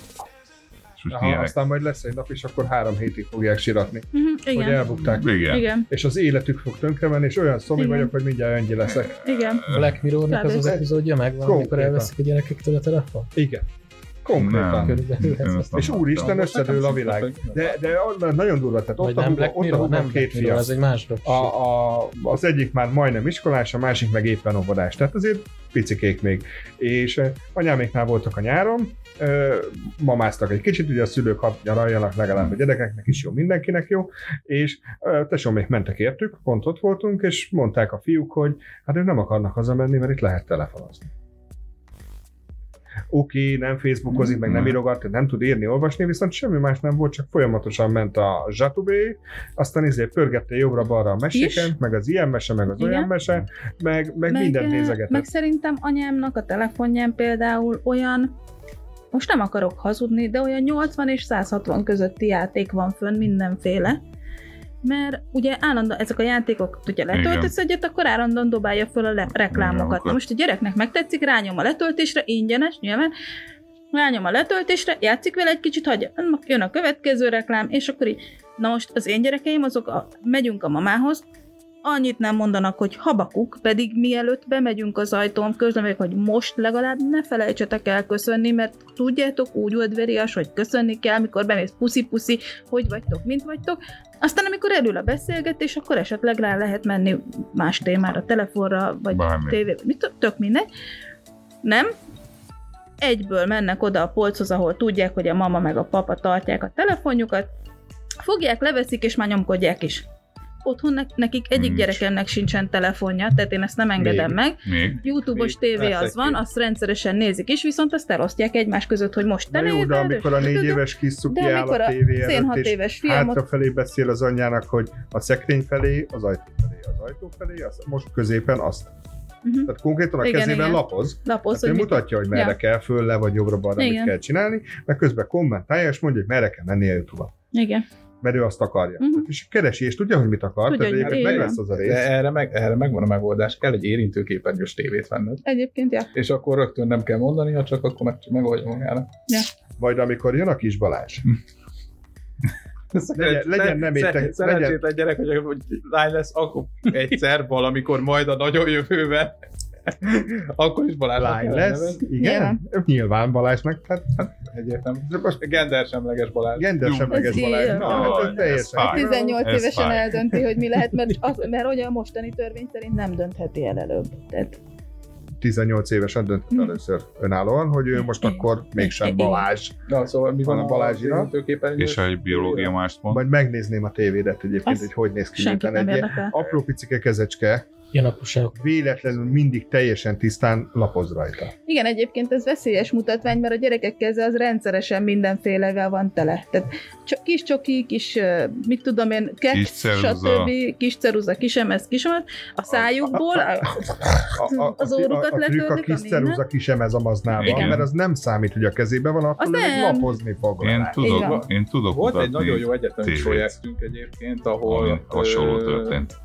És Aha, ilyenek. aztán majd lesz egy nap, és akkor három hétig fogják siratni, Mhm, hogy Igen. elbukták. Igen. Igen. És az életük fog tönkre menni, és olyan szomi Igen. vagyok, hogy mindjárt öngyi leszek. Igen. Black Mirrornak az az epizódja megvan, amikor elveszik a gyerekektől a telefon? Igen. Konkrétan. Nem. Körülbelül ez az. És úristen, összedől a világ. De, de nagyon durva, tehát ott nem Black ott a nem két fia. ez egy más. A, a, az egyik már majdnem iskolás, a másik meg éppen óvodás. Tehát azért picikék még. És anyáméknál voltak a nyáron, mamáztak egy kicsit, ugye a szülők hadd nyaraljanak legalább a gyerekeknek is jó, mindenkinek jó, és ö, tesómék mentek értük, pont ott voltunk, és mondták a fiúk, hogy hát ők nem akarnak hazamenni, mert itt lehet telefonozni. Oké, okay, nem Facebookozik, meg nem Mhm. írogat, nem tud írni, olvasni, viszont semmi más nem volt, csak folyamatosan ment a zsatubé, aztán izé pörgette jobbra-balra a meséken, meg az ilyen mese, meg az Igen. olyan mese, meg, meg, mindent ö, nézegetett. meg szerintem anyámnak a telefonján például olyan, most nem akarok hazudni, de olyan 80 és 160 közötti játék van fönn mindenféle, mert ugye állandóan ezek a játékok, ugye letöltesz egyet, akkor állandóan dobálja föl a le- reklámokat. Na most a gyereknek megtetszik, rányom a letöltésre, ingyenes nyilván, rányom a letöltésre, játszik vele egy kicsit, hagyja, jön a következő reklám, és akkor így, na most az én gyerekeim, azok a, megyünk a mamához, annyit nem mondanak, hogy habakuk, pedig mielőtt bemegyünk az ajtón, közlemek, hogy most legalább ne felejtsetek el köszönni, mert tudjátok, úgy udvarias, hogy köszönni kell, mikor bemész puszi-puszi, hogy vagytok, mint vagytok. Aztán, amikor elül a beszélgetés, akkor esetleg rá lehet menni más témára, telefonra, vagy Bármi. tévé, mit, tök mindegy. Nem, egyből mennek oda a polchoz, ahol tudják, hogy a mama meg a papa tartják a telefonjukat, fogják, leveszik, és már nyomkodják is. Otthon ne- nekik egyik Nincs. gyerekemnek sincsen telefonja, tehát én ezt nem engedem Még. meg. Még? YouTube-os Még tévé az van, azt rendszeresen nézik is, viszont azt elosztják egymás között, hogy most te Na jó, de nézed, amikor a és- négy éves kis de áll a a tévé előtt, 16 és éves ott hátrafelé beszél az anyjának, hogy a szekrény felé, az ajtó felé, az ajtó felé, az most középen azt. Mhm. Tehát konkrétan a Igen, kezében igen. lapoz, lapoz, hát hogy mit- mutatja, hogy merre Ja. kell, föl, le vagy jobbra-balra, mit Igen. kell csinálni, meg közben kommentálja, és mondja, hogy merre kell mennie YouTube-ba. Igen. Mert ő azt akarja. Uh-huh. És keresi, és tudja, hogy mit akar, Tudja, tehát hogy egyébként meg lesz az a rész. De erre, meg, erre megvan a megoldás. Kell egy érintőképernyős tévét venned. Egyébként, ja. És akkor rögtön nem kell mondani, ha csak akkor meg megoldja magának. Majd amikor jön a kis Balázs, Legyen- legyen nem értek- Szerencsétlen gyerek, hogy, hogy lány lesz, akkor egyszer valamikor majd a nagyon jövőben. Akkor is Balázs Lány lesz. Igen? Nyilván. Nyilván Balázsnak. Hát, Egyértelmű. de most Gendersemleges Balázs. gendersemleges Ez Balázs. Jó, hát ez ez teljesen. fáj. 18 Ez évesen fáj. eldönti, hogy mi lehet, mert, az, mert ugye a mostani törvény szerint nem döntheti el előbb. Tehát 18 évesen döntött Hm. először önállóan, hogy ő most akkor mégsem. Balázs. Na, szóval mi van a Balázsira? És egy biológia mást mond, Majd megnézném a tévédet egyébként, Az hogy hogy néz ki. nem egy apró picike kezecske, Ilyen apróságok. véletlenül mindig teljesen tisztán lapoz rajta. Igen, egyébként ez veszélyes mutatvány, mert a gyerekek keze az rendszeresen mindenfélevel van tele. Tehát csak kis csoki, kis, mit tudom én, Kis keks, ceruza. stb. Kis ceruza, kisemez, kisemez, a szájukból, a, A, a, Az a, órukat a, a a letörlik, kis a ceruza kisemez a maznában, Igen. mert az nem számít, hogy a kezébe van, attól nem. lapozni fog én rá. tudok, én tudok Volt egy nagyon jó egyetemi projektünk egyébként, ahol hasonló történt.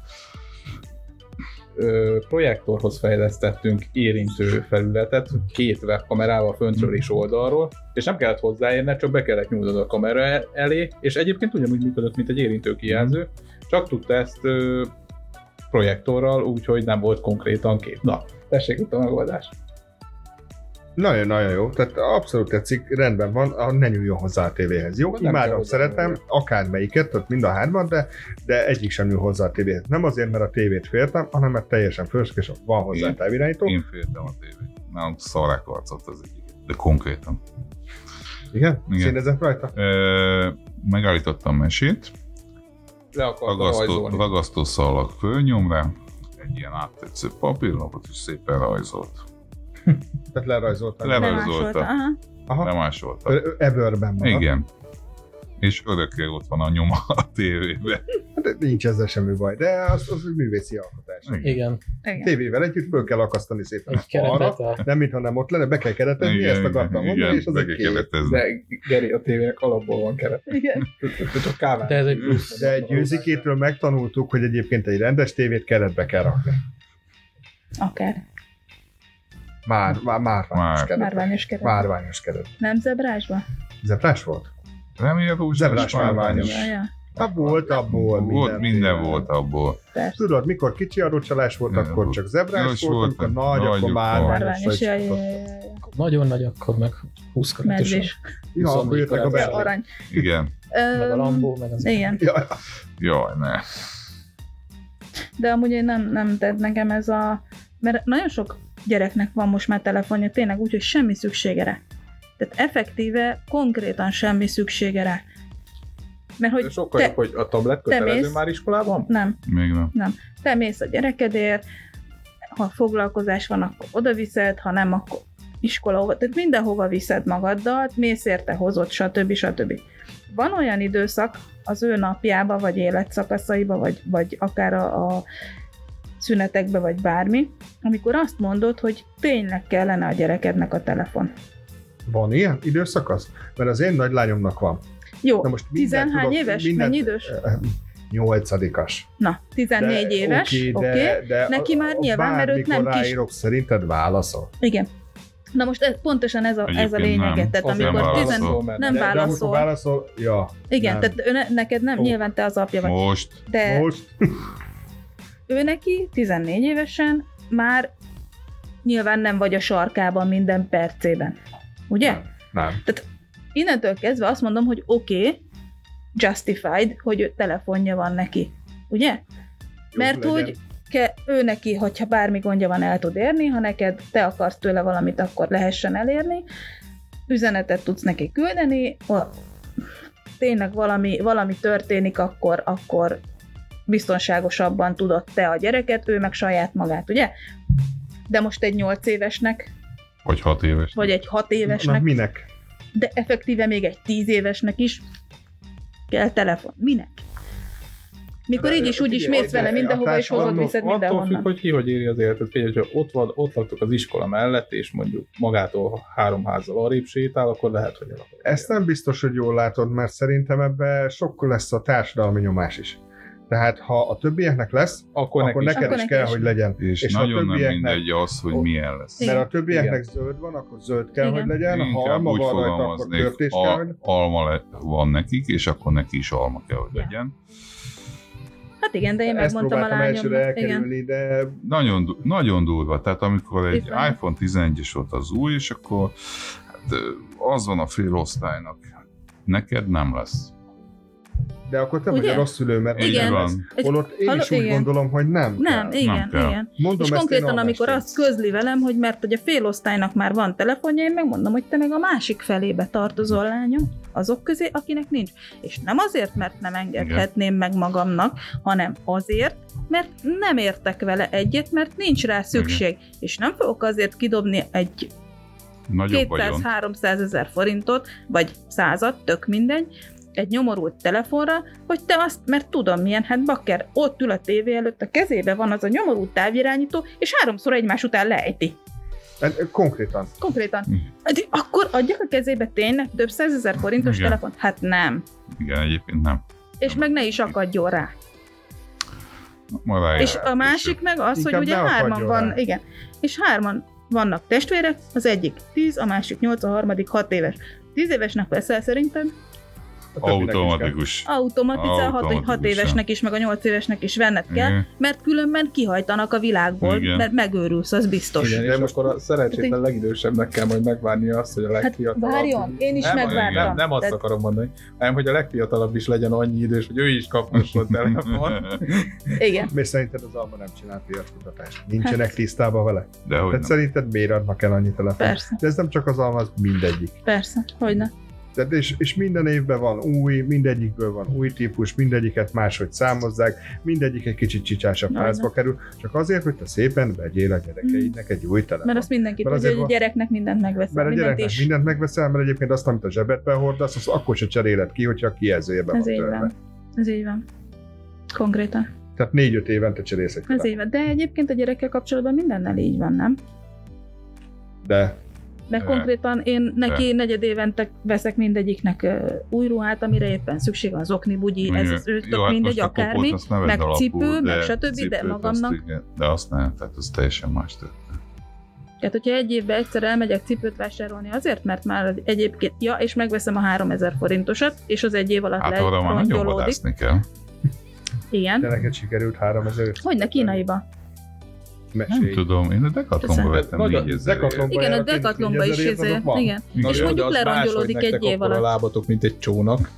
Projektorhoz fejlesztettünk érintő felületet, két webkamerával föntről és oldalról, és nem kellett hozzáérni, csak be kellett nyúlnod a kamera el- elé, és egyébként ugyanúgy működött, mint egy érintő kijelző, csak tudta ezt projektorral, úgyhogy nem volt konkrétan kép. Na, tessék itt a megoldás. Nagyon-nagyon jó, tehát abszolút tetszik, rendben van, a ne nyúljon hozzá a tévéhez. Jó, Nem kell imádom, hozzá szeretem, akármelyiket, tehát mind a hármat, de, de egyik sem nyúl hozzá a tévéhez. Nem azért, mert a tévét féltem, hanem mert teljesen fölösleges, van hozzá Igen. távirányító. Én féltem a tévét. Nálunk szarák arcot az egyik. De konkrétan. Igen? Igen. Színezett rajta? Ö, megállítottam mesét, Le akartam ragasztó, rajzolni. ragasztó szalag fölnyom rá, egy ilyen áttetsző papírlapot, és szépen rajzolt. Tehát lerajzoltam. Le- bemásolta. Lemásolta. Aha. Aha. Lemásolta. Everben van. Igen. És örökké ott van a nyoma a tévében. Hát nincs ezzel semmi baj, de az, az egy művészi alkotás. Igen. Igen. Tévével együtt föl kell akasztani szépen a... nem mintha nem ott lenne, be kell keretezni, ezt akartam mondani, és az egy keretezni. De Geri, a tévének alapból van keret. Igen. Csak káván. De ez egy plusz. De egy győzikétől megtanultuk, hogy egyébként egy rendes tévét keretbe kell rakni. Akár. Már, már márványos Már. keret. Márványos keret. Márványos keret. Nem zebrásba? Zebrás volt? Remélem, hogy Zebrás márványos. Hát volt abból Volt, minden volt abból. Persze. Tudod, mikor kicsi adócsalás volt, Nem, akkor volt. csak zebrás Jogos volt, amikor volt, nagy, nagy, akkor márványos. Nagyon nagy, akkor meg 20 karat is. Ja, akkor jöttek a. Arany. Igen. Meg a Lambó, meg az... Igen. Ja, Jaj, ne. De amúgy én nem, nem tett nekem ez a... Mert nagyon sok gyereknek van most már telefonja, tényleg úgy, hogy semmi szüksége rá. Tehát effektíve, konkrétan semmi szüksége rá. Mert hogy sokkal te- jobb, hogy a tablet te kötelező mész- már iskolában? nem, Még nem. te mész a gyerekedért, ha foglalkozás van, akkor oda viszed, ha nem, akkor iskola, tehát mindenhova viszed magaddal, mész érte, hozott, stb. stb. Van olyan időszak az ő napjába, vagy életszakaszaiba, vagy, vagy akár a, a szünetekbe, vagy bármi, amikor azt mondod, hogy tényleg kellene a gyerekednek a telefon. van ilyen időszakasz? Mert az én nagylányomnak van. Jó, Na most tizenhány tudok- éves? mindent- Mennyi idős? Nyolcadikas. Na, 14 De éves, oké, de, Okay. de Neki a- már a nyilván, mert őt nem kis- ráírok, szerinted válaszol. Igen. Na most ez, pontosan ez a, ez a Egyébként lényege. nem. Tehát amikor nem tizen... válaszol. mert nem de, de amikor válaszol. válaszol, ja. Igen, nem. tehát ne, neked nem, Ó. nyilván te az apja vagy. Most De Most ő neki 14 évesen már nyilván nem vagy a sarkában minden percében. Ugye? Nem. nem. Innentől kezdve azt mondom, hogy oké, okay, justified, hogy ő telefonja van neki. Ugye? Jó Mert legyen. hogy ke, ő neki, hogyha bármi gondja van, el tud érni, ha neked te akarsz tőle valamit, akkor lehessen elérni, üzenetet tudsz neki küldeni, ha tényleg valami, valami történik, akkor, akkor biztonságosabban tudod te a gyereket, ő meg saját magát, ugye? De most egy 8 évesnek, vagy hat éves. vagy egy 6 Na, évesnek, minek? de effektíve még egy 10 évesnek is kell telefon. Minek? Mikor De- így is úgy is mész vele de mindenhova, a és hozod, viszed Attól függ, mindenhonnan. hogy ki hogy éri az életet. Figyelj, hogyha ott, van, ott laktok az iskola mellett, és mondjuk magától három házzal arrébb sétál, akkor lehet, hogy el akarja. Ezt nem biztos, hogy jól látod, mert szerintem ebbe sokkal lesz a társadalmi nyomás is. Tehát ha a többieknek lesz, akkor, akkor is. neked Akkor is neki kell, is. hogy legyen. És, És a nagyon nem többieknek- mindegy az, hogy milyen lesz. Igen. Mert a többieknek Igen. zöld van, akkor zöld kell, Igen. hogy legyen. Ha Inkább alma úgy van rajta, akkor törtés kell, hogy a, alma le, van nekik, és akkor neki is alma kell, hogy Ja. legyen. Hát igen, de én Ezt megmondtam a lányomnak. Igen. de Nagyon, nagyon durva, tehát amikor egy Itt iPhone 11-es volt az új, és akkor hát, az van a fél osztálynak. Neked nem lesz. De akkor te Ugye? vagy a rossz szülő, mert Igen. van. Holott én is úgy igen. gondolom, hogy nem Nem, kell. igen, kell. igen. Mondom És ezt konkrétan, amikor azt közli velem, hogy mert hogy a félosztálynak már van telefonja, én megmondom, hogy te meg a másik felébe tartozol, lányom, azok közé, akinek nincs. És nem azért, mert nem engedhetném meg magamnak, hanem azért, mert nem értek vele egyet, mert nincs rá szükség. És nem fogok azért kidobni egy Nagyobb vagyon. 200-300 ezer forintot, vagy százat, tök mindegy, egy nyomorult telefonra, hogy te azt, mert tudom milyen, hát bakker, ott ül a tévé előtt, a kezébe van az a nyomorult távirányító, és háromszor egymás után lejti. Hát, Konkrétan. Konkrétan. Mhm. Hát Akkor adjak a kezébe tényleg több százezer forintos Igen. telefon? Hát nem. Igen, egyébként nem. És meg ne is akadjon rá. Ma rájár, És a másik meg az, hogy ugye hárman van, rá. igen, és hárman vannak testvérek, az egyik 10, a másik 8, a harmadik 6 éves. 10 évesnek veszel szerintem, Automatikus. automatizálhat, hogy 6 Automatikusan. évesnek is, meg a 8 évesnek is venned kell, Igen. mert különben kihajtanak a világból, Igen. mert megőrülsz, az biztos. Igen, és akkor a szerencsétlen legidősebbnek kell majd megvárni azt, hogy a Hát legfiatalabb... várjon, én is nem, megvártam. Nem, nem azt Tehát- akarom mondani, hanem hogy a legfiatalabb is legyen annyi idős, hogy ő is kaphasson telefon. Igen. Miért szerinted az Alma nem csinál piackutatást? Nincsenek tisztában vele? De hogy Tehát nem. szerinted miért adnak el annyi telefon? Persze, De ez nem csak az Alma, az mindegyik. persze, hogy ne. Tehát és, és minden évben van új, mindegyikből van új típus, mindegyiket máshogy számozzák, mindegyik egy kicsit csicsásabb házba kerül, csak azért, hogy te szépen vegyél a gyerekeidnek egy új telefon. Mert azt mindenki Mert tudja, hogy a gyereknek mindent megveszel, mert a gyereknek is. mindent megveszel, mert egyébként azt, amit a zsebedbe hordasz, azt akkor se cseréled ki, hogyha a kijelzője be van Ez így törve. van. Ez így van. Konkrétan. Tehát négy-öt évente cserélsz egy Ez így van. De egyébként a gyerekkel kapcsolatban mindennel így van, nem? De De konkrétan én neki negyed évente veszek mindegyiknek új ruhát, amire éppen szükség van, az okni, bugyi, ez az ő, Jó, hát mindegy, akármi. meg alapul, cipő, de meg stb., de magamnak. Azt, igen, de azt nem, tehát az teljesen más történet. Tehát, hogyha egy évben egyszer elmegyek cipőt vásárolni, azért, mert már egyébként, ja, és megveszem a 3000 forintosat, és az egy év alatt Hát arra már nagyon vadászni kell. Igen. de neked sikerült 3000 Hogy ne kínaiba? Nem Mesélj. tudom, én a Decathlonba vettem Nagy a 4000 Decathlon- Igen, a Decathlonba is 4000 izé, igen. Igen. És de mondjuk lerongyolódik egy év alatt. a lábatok, mint egy csónak.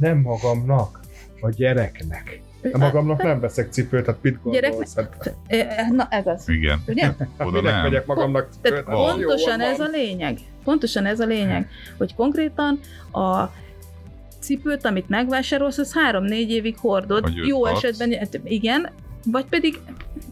Nem magamnak, a gyereknek. A magamnak nem veszek cipőt, hát mit gondolsz? Hát, Eh, Na, ez az. Igen. Ugye? hát Oda nem. vegyek magamnak Tehát cipőt? Hát Van. pontosan ez a lényeg. Pontosan ez a lényeg, hogy konkrétan a cipőt, amit megvásárolsz, az három-négy évig hordod. Jó hat. esetben, hát igen, vagy pedig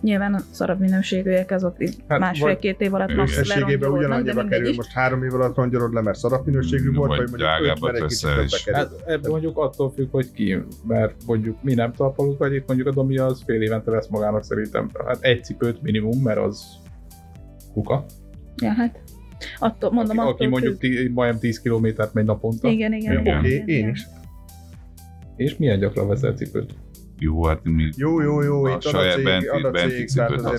nyilván a szarabb minőségűek azok Hát másfél-két év alatt Igen. max Összességében lerongyolódnak, de ugyanannyiba kerül, most három év alatt rongyolod le, mert szarap minőségű volt, Vagy vagy mondjuk öt, mert egy. Hát ebben mondjuk attól függ, hogy ki, mert mondjuk mi nem talpalunk annyit, mondjuk a Domi az fél évente vesz magának szerintem. Hát egy cipőt minimum, mert az kuka. Ja, hát attól, mondom, aki, attól aki mondjuk tí, majdnem 10 kilométert megy naponta. Igen, igen, Igen. igen, Oké, igen, én is. És milyen gyakran veszel cipőt? Jó, hát mi Jó, jó, jó, A itt a saját benti- a benti cipőt a-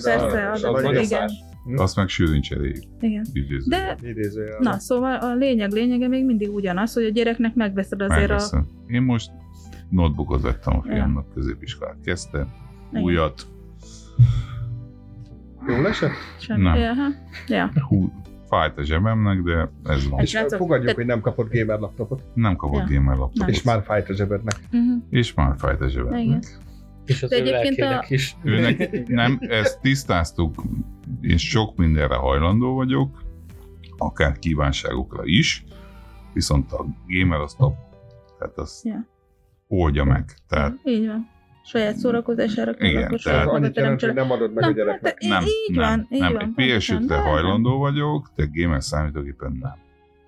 a- igen. azt meg sűrűn cseréljük. igen. Idéző. De, idézőjel. na, szóval a lényeg lényege még mindig ugyanaz, hogy a gyereknek megveszed azért a... Megveszem. Én most notebookot vettem a Ja. fiamnak, középiskolát kezdte. Igen. Újat. Jól esett? Nem. Ja, ja. Hú, fájt a zsebemnek, de ez van. És srácok, fogadjuk, te- hogy nem kapott gamer laptopot, Nem kapott Ja. gamer laptopot. és már fájt a zsebednek. Uh-huh. és már fájt a zsebemnek. Igen. És az De ő egyébként a- is. Őnek nem, ezt tisztáztuk, én sok mindenre hajlandó vagyok, akár kívánságokra is, viszont a gamer az top, tehát az Ja. oldja meg. Tehát Így van. Saját szórakozására kell Igen, akkor tehát- saját Annyit maga jelent, hogy teremtsél. nem adod meg Na, a gyereknek. hát, nem, így nem, van, így nem. van. Egy pontosan, PS5-re de- hajlandó vagyok, de gamer számítógépen nem.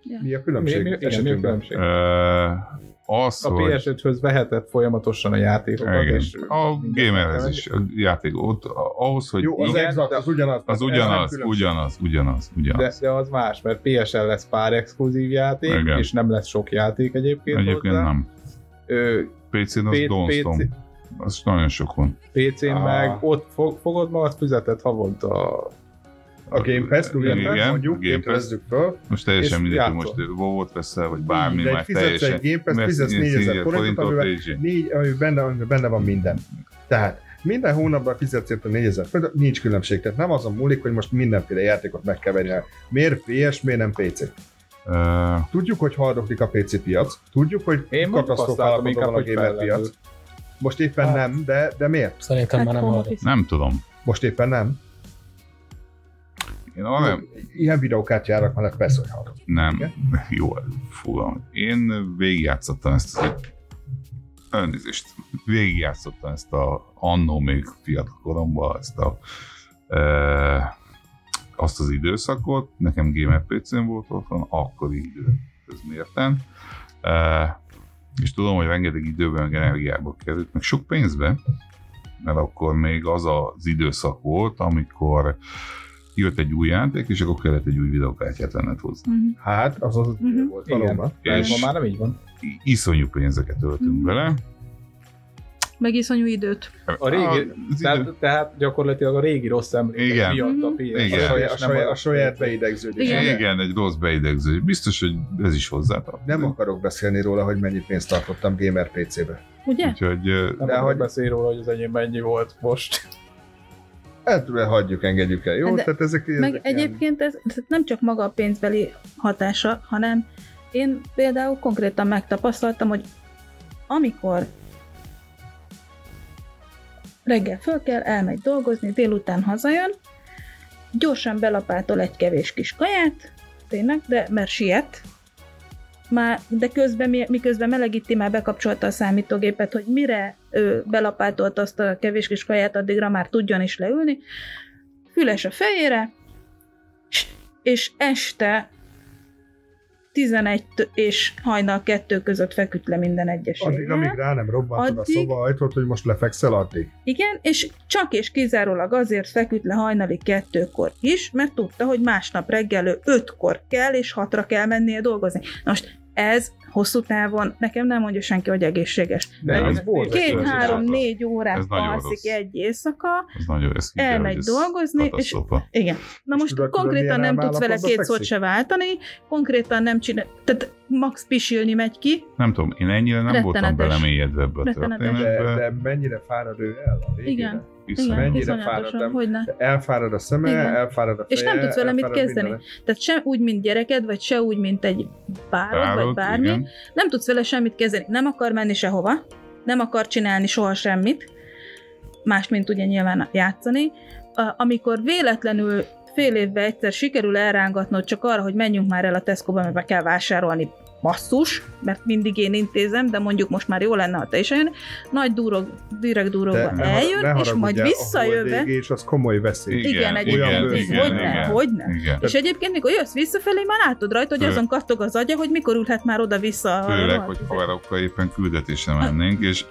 Mi a Mi, különbség? mi, igen, mi a különbség? Uh, az, A hogy... PS5-höz vehetett folyamatosan a játékokat, Igen. és A gamerhez is, a játék, ott, ahhoz, hogy Jó, az igen, exakt, az ugyanaz. az ugyanaz, különbség. ugyanaz, ugyanaz, De, ugyanaz. de az más, mert PSN lesz pár exkluzív játék, Igen. és nem lesz sok játék egyébként Egyébként hozzá. nem. Ö, PC-n az. PC Az nagyon sok van. PC-n Ah. meg ott fog, fogod magad fizetett havonta A Game Pass, Igen, igen, mondjuk, Game Pass. föl. Most teljesen mindegy, hogy most WoW-ot veszel, vagy bármi, de egy már fizetsz teljesen. egy Game Pass, fizetsz szín- 4000 szín- forintot, amivel és- négy, ami benne, amiben benne van minden. Tehát minden hónapban fizetsz érte 4000 forintot, nincs különbség. Tehát nem azon múlik, hogy most mindenféle játékot megkeverni. Miért PS, miért nem PC? Ö, Tudjuk, hogy haldoklik a PC piac, tudjuk, hogy Én mondjuk azt katasztrofál látom inkább, a gamer piac. Most éppen Hát. nem, de, de miért? Szerintem Hát már nem hallom. office. Nem tudom. Most éppen nem. Én arra, Ilyen videókártyárak mellett persze, hogy hallok. Nem, Igen? jó, fogalmam. Én végigjátszottam ezt az elnézést, végigjátszottam ezt a annó még fiatal koromban ezt a e, azt az időszakot, nekem Gamer PC-n volt otthon, akkori idő közmérten, e, és tudom, hogy rengeteg időben, meg energiába került, meg sok pénzbe, mert akkor még az az időszak volt, amikor jött egy új játék, és akkor kellett egy új videokártyát venned hozzá. Mhm. Hát, az az Mhm. idő volt valóban. És- ma már nem így van. Iszonyú pénzeket öltünk Mhm. bele. Meg iszonyú időt. A régi, idő- tehát, tehát gyakorlatilag a régi rossz emlékek Igen. miatt a Mhm. PS. Igen. A saját, a saját, a- a saját beidegződés. Igen. Igen, egy rossz beidegző. Biztos, hogy ez is hozzátartozik. Nem akarok beszélni róla, hogy mennyi pénzt tartottam gamer PC-be. Ugye? Úgyhogy Nem De hogy- beszél róla, hogy az enyém mennyi volt most. Ettől hagyjuk, engedjük el, jó? De- Tehát ezek, ezek Meg ilyen- egyébként ez ez nem csak maga a pénzbeli hatása, hanem én például konkrétan megtapasztaltam, hogy amikor reggel föl kell, elmegy dolgozni, délután hazajön, gyorsan belapátol egy kevés kis kaját, tényleg, de mert siet, már, de közben, mi- miközben melegíti, már bekapcsolta a számítógépet, hogy mire ő belapátolta azt a kevés kis kaját, addigra már tudjon is leülni, füles a fejére, és este 11 és hajnal 2 között feküdt le minden egyes Addig, amíg rá nem robbantod a Addig- szoba ajtót, hogy most lefekszel addig. Igen, és csak és kizárólag azért feküdt le hajnali kettőkor is, mert tudta, hogy másnap reggel ő ötkor kell, és hatra kell mennie dolgozni. Na most ez hosszú távon nekem nem mondja senki, hogy egészséges. De ez volt. Két, Ez három, rossz. négy órát alszik egy éjszaka, ez elmegy ez dolgozni, és igen. Na És most tudod, konkrétan nem tudsz vele két szót se váltani, konkrétan nem csinál, tehát max pisilni megy ki, Nem tudom, én ennyire nem voltam Rettenetes. belemélyedve ebbe a. De, de mennyire fárad ő el a végére? Igen. Viszont igen, mennyire iszonyatosan, fáradt, hogy ne. Elfárad a szeme, Igen. elfárad a És feje, nem tudsz vele mit kezdeni. mindene. Tehát se úgy, mint gyereked, vagy se úgy, mint egy párod, vagy párod, bármi, igen. nem tudsz vele semmit kezdeni. Nem akar menni sehova, nem akar csinálni soha semmit, más, mint ugye nyilván játszani. Amikor véletlenül fél évben egyszer sikerül elrángatnod csak arra, hogy menjünk már el a Tesco-ba, mert be kell vásárolni basszus, mert mindig én intézem, de mondjuk most már jó lenne, ha te is eljön. Nagy durog, direkt durogva ne eljön, ne és majd visszajövve, holdégés az komoly veszély. Igen, igen, igen, egyébként, igen, hogy ne, igen. hogy ne. Igen. És egyébként, mikor jössz visszafelé, már látod rajta, hogy Fő- azon kattog az agya, hogy mikor ülhet már oda-vissza. Főleg, hogy haverokkal éppen küldetésre mennénk, és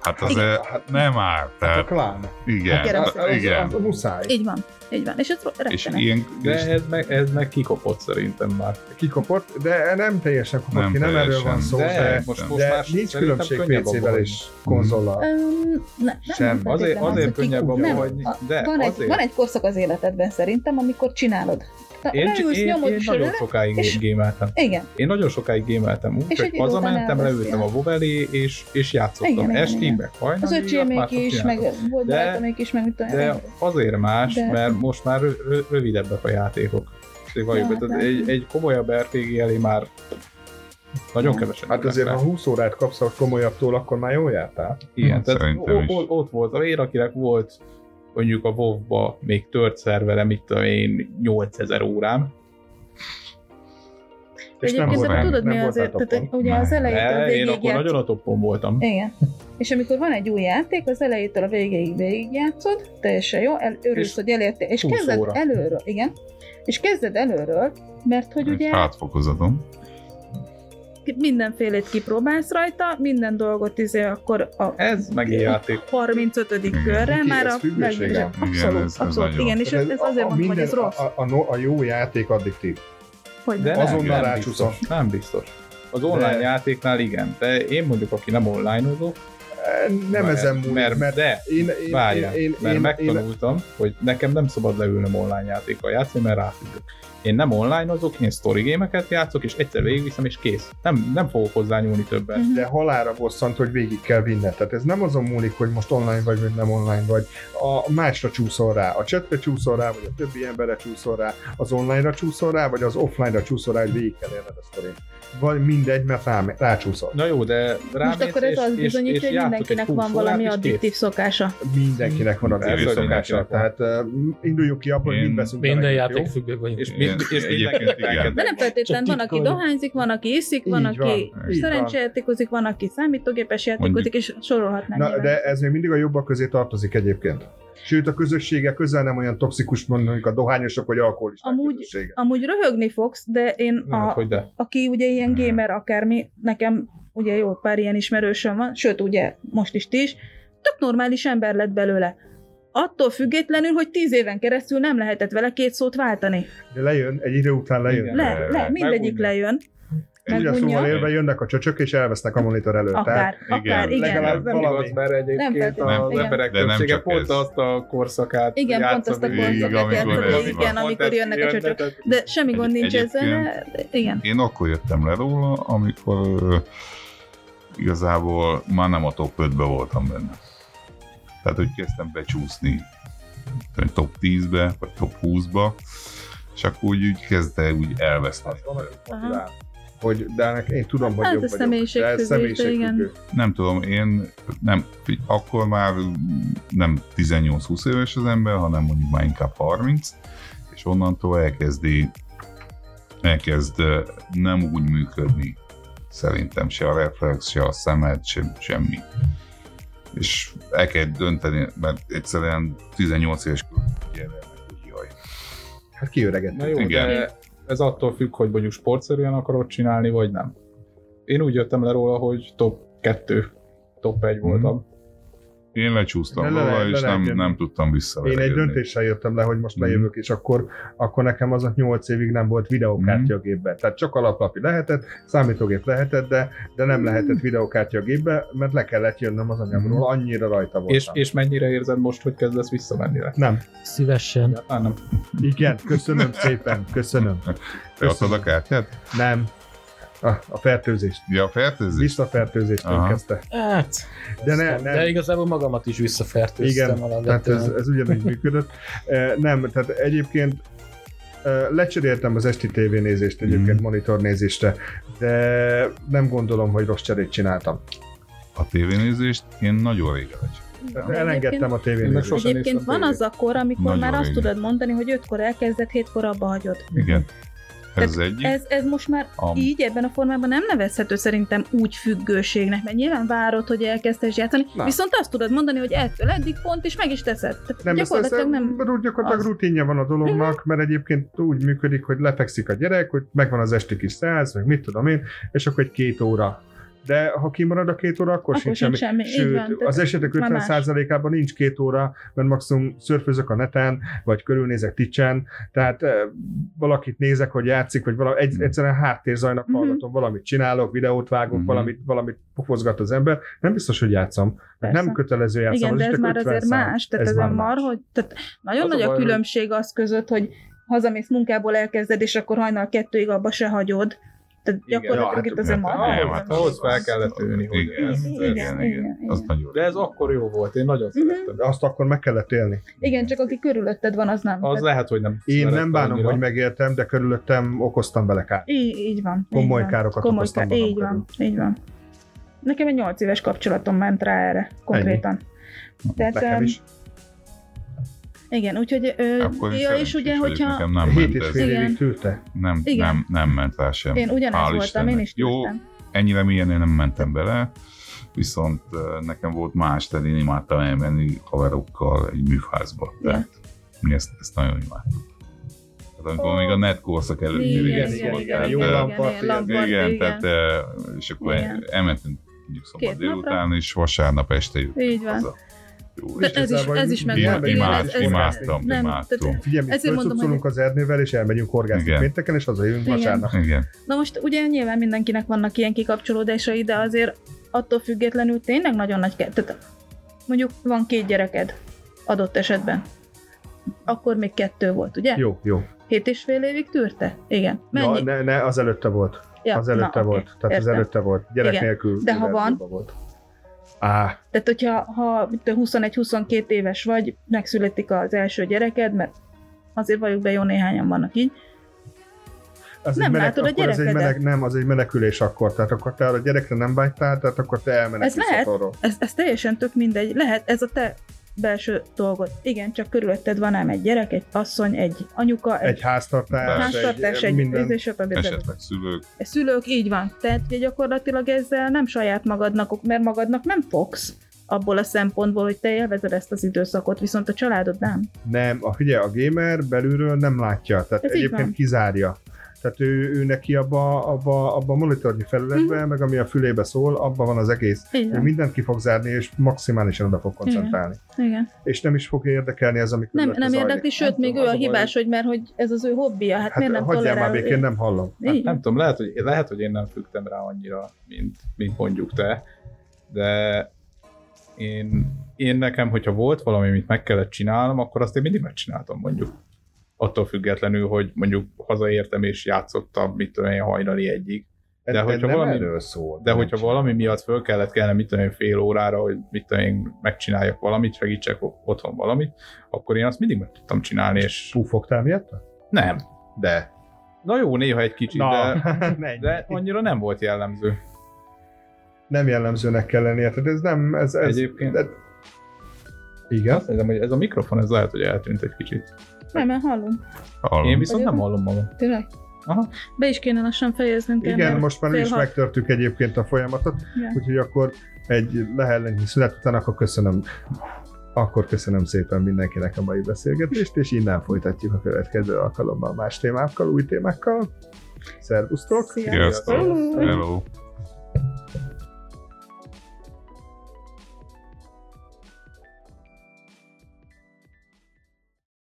hát az Igen. e, nem áll. Hát a Tehát, klán. igen, A kerek- Az, az, igen. az, az muszáj. Így van, így van. És ez És ilyen, De és ez meg, ez meg kikopott szerintem már. Kikopott, de nem teljesen kopott Nem ki, nem erről teljesen. van szó, De, de, most, de most de már nincs különbség PC-vel és konzollal. Ne, nem Sem. feltétlenül Azért, az, azért könnyebb abba nem, hagyni, de van, egy, van egy korszak az életedben szerintem, amikor csinálod. Én, leülsz, én, én nagyon sokáig és- gémeltem. Igen, Én nagyon sokáig gémeltem úgy, hogy hazamentem, leültem a WoW elé, és, és játszottam Igen, estig, igen. meg hajnalig. az öcsémék mások is, meg csináltak. volt De- barátomék is, meg mit tudom De azért más, De- mert most már rö- rö- rövidebbek a játékok. Szóval valljuk Ja, tehát hát egy, egy komolyabb RPG elé már nagyon kevesen. Hát azért, ha 20 órát kapsz a komolyabbtól, akkor már jól jártál. Igen, Hát tehát is. o- ott volt, én akinek volt mondjuk a WoW-ba még tört szervere, mit tudom én, 8000 órám, És nem Egyébként voltál- de tudod nem mi voltál azért, tehát ugye az Nem. elejétől én végig akkor játsz... nagyon a toppon voltam. Igen. És amikor van egy új játék, az elejétől a végéig végigjátszod, teljesen jó, el, örülsz, És hogy elértél, és 20 kezded óra. előről, igen, és kezded előről, mert hogy egy ugye hátfokozatom. Mindenfélét kipróbálsz rajta, minden dolgot izé akkor a Ez megint játék. 35. Igen. körre Ki- már ez a függőség meg- van. Abszolút, Igen, ez- ez abszolút, nagyon. igen, és ez, ez azért mondom, hogy ez rossz. A, a, a, jó játék addiktív. Hogy De. Azonnal nem, nem rácsúszol. biztos. Nem biztos. Az online De- játéknál igen, de én mondjuk, aki nem online-ozok, Nem Mert- ezen múlik, mert- mert de, én, én, Várjál, én, én, mert én, én, megtanultam, hogy nekem nem szabad leülnöm online játékkal játszani, mert ráfüggök. Én nem online azok, én story gémeket játszok, és egyszer végigviszem, és kész. Nem, nem fogok hozzá nyúlni többet. Mhm. de halára bosszant, hogy végig kell vinned. Tehát ez nem azon múlik, hogy most online vagy, vagy nem online vagy. A másra csúszol rá, a chatre csúszol rá, vagy a többi emberre csúszol rá, az online-ra csúszol rá, vagy az offline-ra csúszol rá, hogy végig kell élned a sztorit. Vagy mindegy, mert rá, rácsúszol. Na jó, de rámész, Most akkor ez és, az bizonyítja, és hogy mindenkinek van 20 valami addiktív szokása. Mindenkinek van a Persze, hogy szokása. Tehát uh, induljunk ki abból, hogy mind veszünk Minden játék függő vagyunk. És, mind, és egyébként mindenkinek De nem feltétlenül van, aki dohányzik, van, aki iszik, van, aki szerencsejátékozik, van, aki számítógépes játékozik, és sorolhatnánk. Na, de ez még mindig a jobbak közé tartozik egyébként. Sőt, a közössége közel nem olyan toxikus, mondjuk a dohányosok vagy alkoholisták Amúgy- közössége. Amúgy röhögni fogsz, de én, Hát, a, hogy de. aki ugye ilyen gamer akármi, nekem ugye jó pár ilyen ismerősöm van, sőt ugye most is ti is, tök normális ember lett belőle. Attól függetlenül, hogy tíz éven keresztül nem lehetett vele két szót váltani. De lejön, egy idő után lejön. Igen. Le, le, mindegyik Megunja. lejön. Ugye megunja. szóval élve jönnek a csöcsök, és elvesznek a monitor előtt. Akár, igen, akár, igen. legalább nem valami. igaz, mert Nem egyébként feltétlenül, az igen. emberek De nem többsége pont ez. azt a korszakát Igen, pont azt a amikor játszott, ez igen, amikor jönnek a csöcsök. De semmi gond nincs ezzel, igen. Én akkor jöttem le róla, amikor igazából már nem a top 5-be voltam benne. Tehát, hogy kezdtem becsúszni top 10-be, vagy top 20-ba, és akkor úgy, úgy kezdte úgy elveszteni. Hogy, de ennek én tudom, hogy Hát jobb ez vagyok. De személyiségfüggő. Nem tudom, én nem, akkor már nem 18-20 éves az ember, hanem mondjuk már inkább 30, és onnantól elkezdi elkezd nem úgy működni szerintem se a reflex, se a szemed, se, semmi. És el kell dönteni, mert egyszerűen 18 éves gyerek, hogy jaj. Hát kiöregedett. Na jó, Igen. de ez attól függ, hogy mondjuk sportszerűen akarod csinálni, vagy nem. Én úgy jöttem le róla, hogy top 2, top 1 Mhm. voltam. Én lecsúsztam Le- le- róla, le- és le- nem, le- nem tudtam vissza. Én egy döntéssel jöttem le, hogy most Mhm. lejövök, és akkor, akkor nekem az a 8 évig nem volt videókártya a Mhm. gépbe. Tehát csak alaplapi lehetett, számítógép lehetett, de, de nem lehetett videókártya a gépbe, mert le kellett jönnöm az anyagról, annyira rajta voltam. És, és mennyire érzed most, hogy kezdesz visszamenni rá? Nem. Szívesen. Egyáltalán nem. Igen, köszönöm szépen, köszönöm. Te adtad a kártyát? Nem. A, a fertőzést. Ja, a fertőzés? Visszafertőzést kezdte. Hát, De ne, nem. de igazából magamat is visszafertőztem Igen, tehát ez, ez ugyanúgy működött. Eh, Nem, tehát egyébként eh, lecseréltem az esti tévénézést egyébként Mhm. monitornézésre, de nem gondolom, hogy rossz cserét csináltam. A tévénézést én nagyon régen. Tehát De elengedtem a tévénézést. Egyébként néztem van az akkor, amikor Nagyon már azt régen. tudod mondani, hogy ötkor elkezdett, hétkor abba hagyod. Igen. Ez egyik. Ez, ez most már Am- így ebben a formában nem nevezhető szerintem úgy függőségnek, mert nyilván várod, hogy elkezdtes játszani, Na. viszont azt tudod mondani, hogy ettől eddig pont, és meg is teszed. Tehát Nem, ez, ez, gyakorlatilag nem... nem... gyakorlatilag az. rutinja van a dolognak, mert egyébként úgy működik, hogy lefekszik a gyerek, hogy megvan az esti kis száz, meg mit tudom én, és akkor egy két óra. De ha kimarad a két óra, akkor, Akkor sincs semmi. semmi, Sőt, van, az esetek már más. 50%-ában nincs két óra, mert maximum szörfözök a neten, vagy körülnézek ticsen, tehát eh, valakit nézek, hogy játszik, vagy valami, egy, Mhm. egyszerűen háttérzajnak Mhm. hallgatom, valamit csinálok, videót vágok, Mhm. valamit, valamit pofozgat az ember. Nem biztos, hogy játszom. Persze. Nem kötelező játszom. Igen, az de ez már 50 azért szám. más, tehát Ez ez már mar, más. hogy tehát nagyon Az a nagy a hogy- különbség az között, hogy hazamész munkából elkezded, és akkor hajnal kettőig abba se hagyod. Tehát gyakorlatilag itt hát azért nem, mar. nem, Ahhoz, hát ahhoz fel kellett ülni, hogy Igen, ez, Igen, igen, igen, igen. igen. Az nagyon De ez akkor jó volt, én nagyon Mhm. szerettem. De azt akkor meg kellett élni. Igen, csak aki körülötted van, az nem. Az Tehát lehet, hogy nem Én nem bánom, annyira. hogy megéltem, de körülöttem okoztam bele kárt. így, így van. Komoly így van. károkat Komoly okoztam Így van, így van. Nekem egy 8 éves kapcsolatom ment rá erre, konkrétan. Tehát, Nekem em, is. Igen, úgyhogy, ö, Akkor ja, és ugye, hogyha nekem nem Hét ment és ez. fél Igen. évig tűrte. Nem, Igen. nem, nem ment rá sem. én ugyanez Hál' voltam, Istennek. én is Jó, tűztem. ennyire mélyen én nem mentem bele, viszont nekem volt más, tehát én imádtam elmenni haverokkal egy műfázba. Ja. Tehát mi ezt, ezt nagyon imádtuk. Tehát amikor Ó. még a net korszak előtti Igen, igen, igen, volt, igen, tehát, jó ö, lamparti, igen, igen, igen. tehát és akkor Igen. elmentünk mondjuk szombat délután, és vasárnap este jöttünk Így van. haza. Jó, De és ez is, ez is Igen, imád- ez, ez, imádtam, nem, imádtam. tehát- Figyelj, mi Ezért mondom, fölcucolunk az erdővel, és elmegyünk horgászni Igen. pénteken, és hazajövünk vasárnap. Igen. Na most ugye nyilván mindenkinek vannak ilyen kikapcsolódásai, de azért attól függetlenül tényleg nagyon nagy ke- tehát mondjuk van két gyereked adott esetben. Akkor még kettő volt, ugye? Jó, jó. Hét és fél évig tűrte? Igen. Ja, Mennyi? ne, ne, az előtte volt. Ja, az előtte na, volt. oké, Tehát az értem. előtte volt. Gyerek Igen. nélkül. De ha van? Volt. Á, Tehát, hogyha ha mit tudom, 21-22 éves vagy, megszületik az első gyereked, mert azért vagyok be, jó néhányan vannak így, az Nem menek, látod a az egy gyerekedet. menek, nem, az egy menekülés akkor. Tehát akkor te a gyerekre nem vágytál, tehát akkor te elmenekülsz Ez lehet. otthonról. ez, ez teljesen tök mindegy, lehet, ez a te belső dolgod. Igen, csak körülötted van ám egy gyerek, egy asszony, egy anyuka, egy, Egy háztartás, háztartás, egy, minden. egy, és stb. Esetleg szülők. Szülők, így van. Tehát ugye gyakorlatilag ezzel nem saját magadnak, mert magadnak nem fogsz abból a szempontból, hogy te élvezed ezt az időszakot, viszont a családod nem. Nem, a, figyelj, a gamer belülről nem látja, tehát Ez egyébként kizárja. Tehát ő, ő neki abba, abba, abba a monitornyi felületben, Mhm. meg ami a fülébe szól, abban van az egész. Így Ő mindent ki fog zárni, és maximálisan oda fog koncentrálni. Igen. És nem is fog érdekelni az, ami Nem, nem érdekli, sőt, Nem még tudom, ő a hibás, hogy mert hogy ez az ő hobbija, hát, Hát miért nem hagyjál már békén, nem hallom. Így. Nem tudom, lehet, hogy, lehet, hogy én nem fügtem rá annyira, mint, mint mondjuk te, de én, én nekem, hogyha volt valami, amit meg kellett csinálnom, akkor azt én mindig megcsináltam mondjuk. Attól függetlenül, hogy mondjuk hazaértem és játszottam, mit tudom én, hajnali egyig. De Ez- ez hogyha nem valami- erről szól. De hogyha csinál. valami miatt föl kellett kellene, mit tudom én, fél órára, hogy mit tudom én, megcsináljak valamit, segítsek otthon valamit, akkor én azt mindig meg tudtam csinálni, és Pufogtál miatt? nem, de. Na jó, néha egy kicsit, Na, de, de annyira nem volt jellemző. nem jellemzőnek kell lennie, tehát ez nem, ez, ez Egyébként. De, igen? Azt hiszem, hogy ez a mikrofon, ez lehet, hogy eltűnt egy kicsit. Nem, mert hallom. Hallom. Én viszont nem hallom magam. Tényleg? Aha. Be is kéne lassan fejeznünk. Igen, most már mi is hat. megtörtük egyébként a folyamatot, Igen. úgyhogy akkor egy lehellenyi szület után akkor köszönöm akkor köszönöm szépen mindenkinek a mai beszélgetést, és innen folytatjuk a következő alkalommal más témákkal, új témákkal. Szervusztok! Sziasztok! Sziasztok! Hello!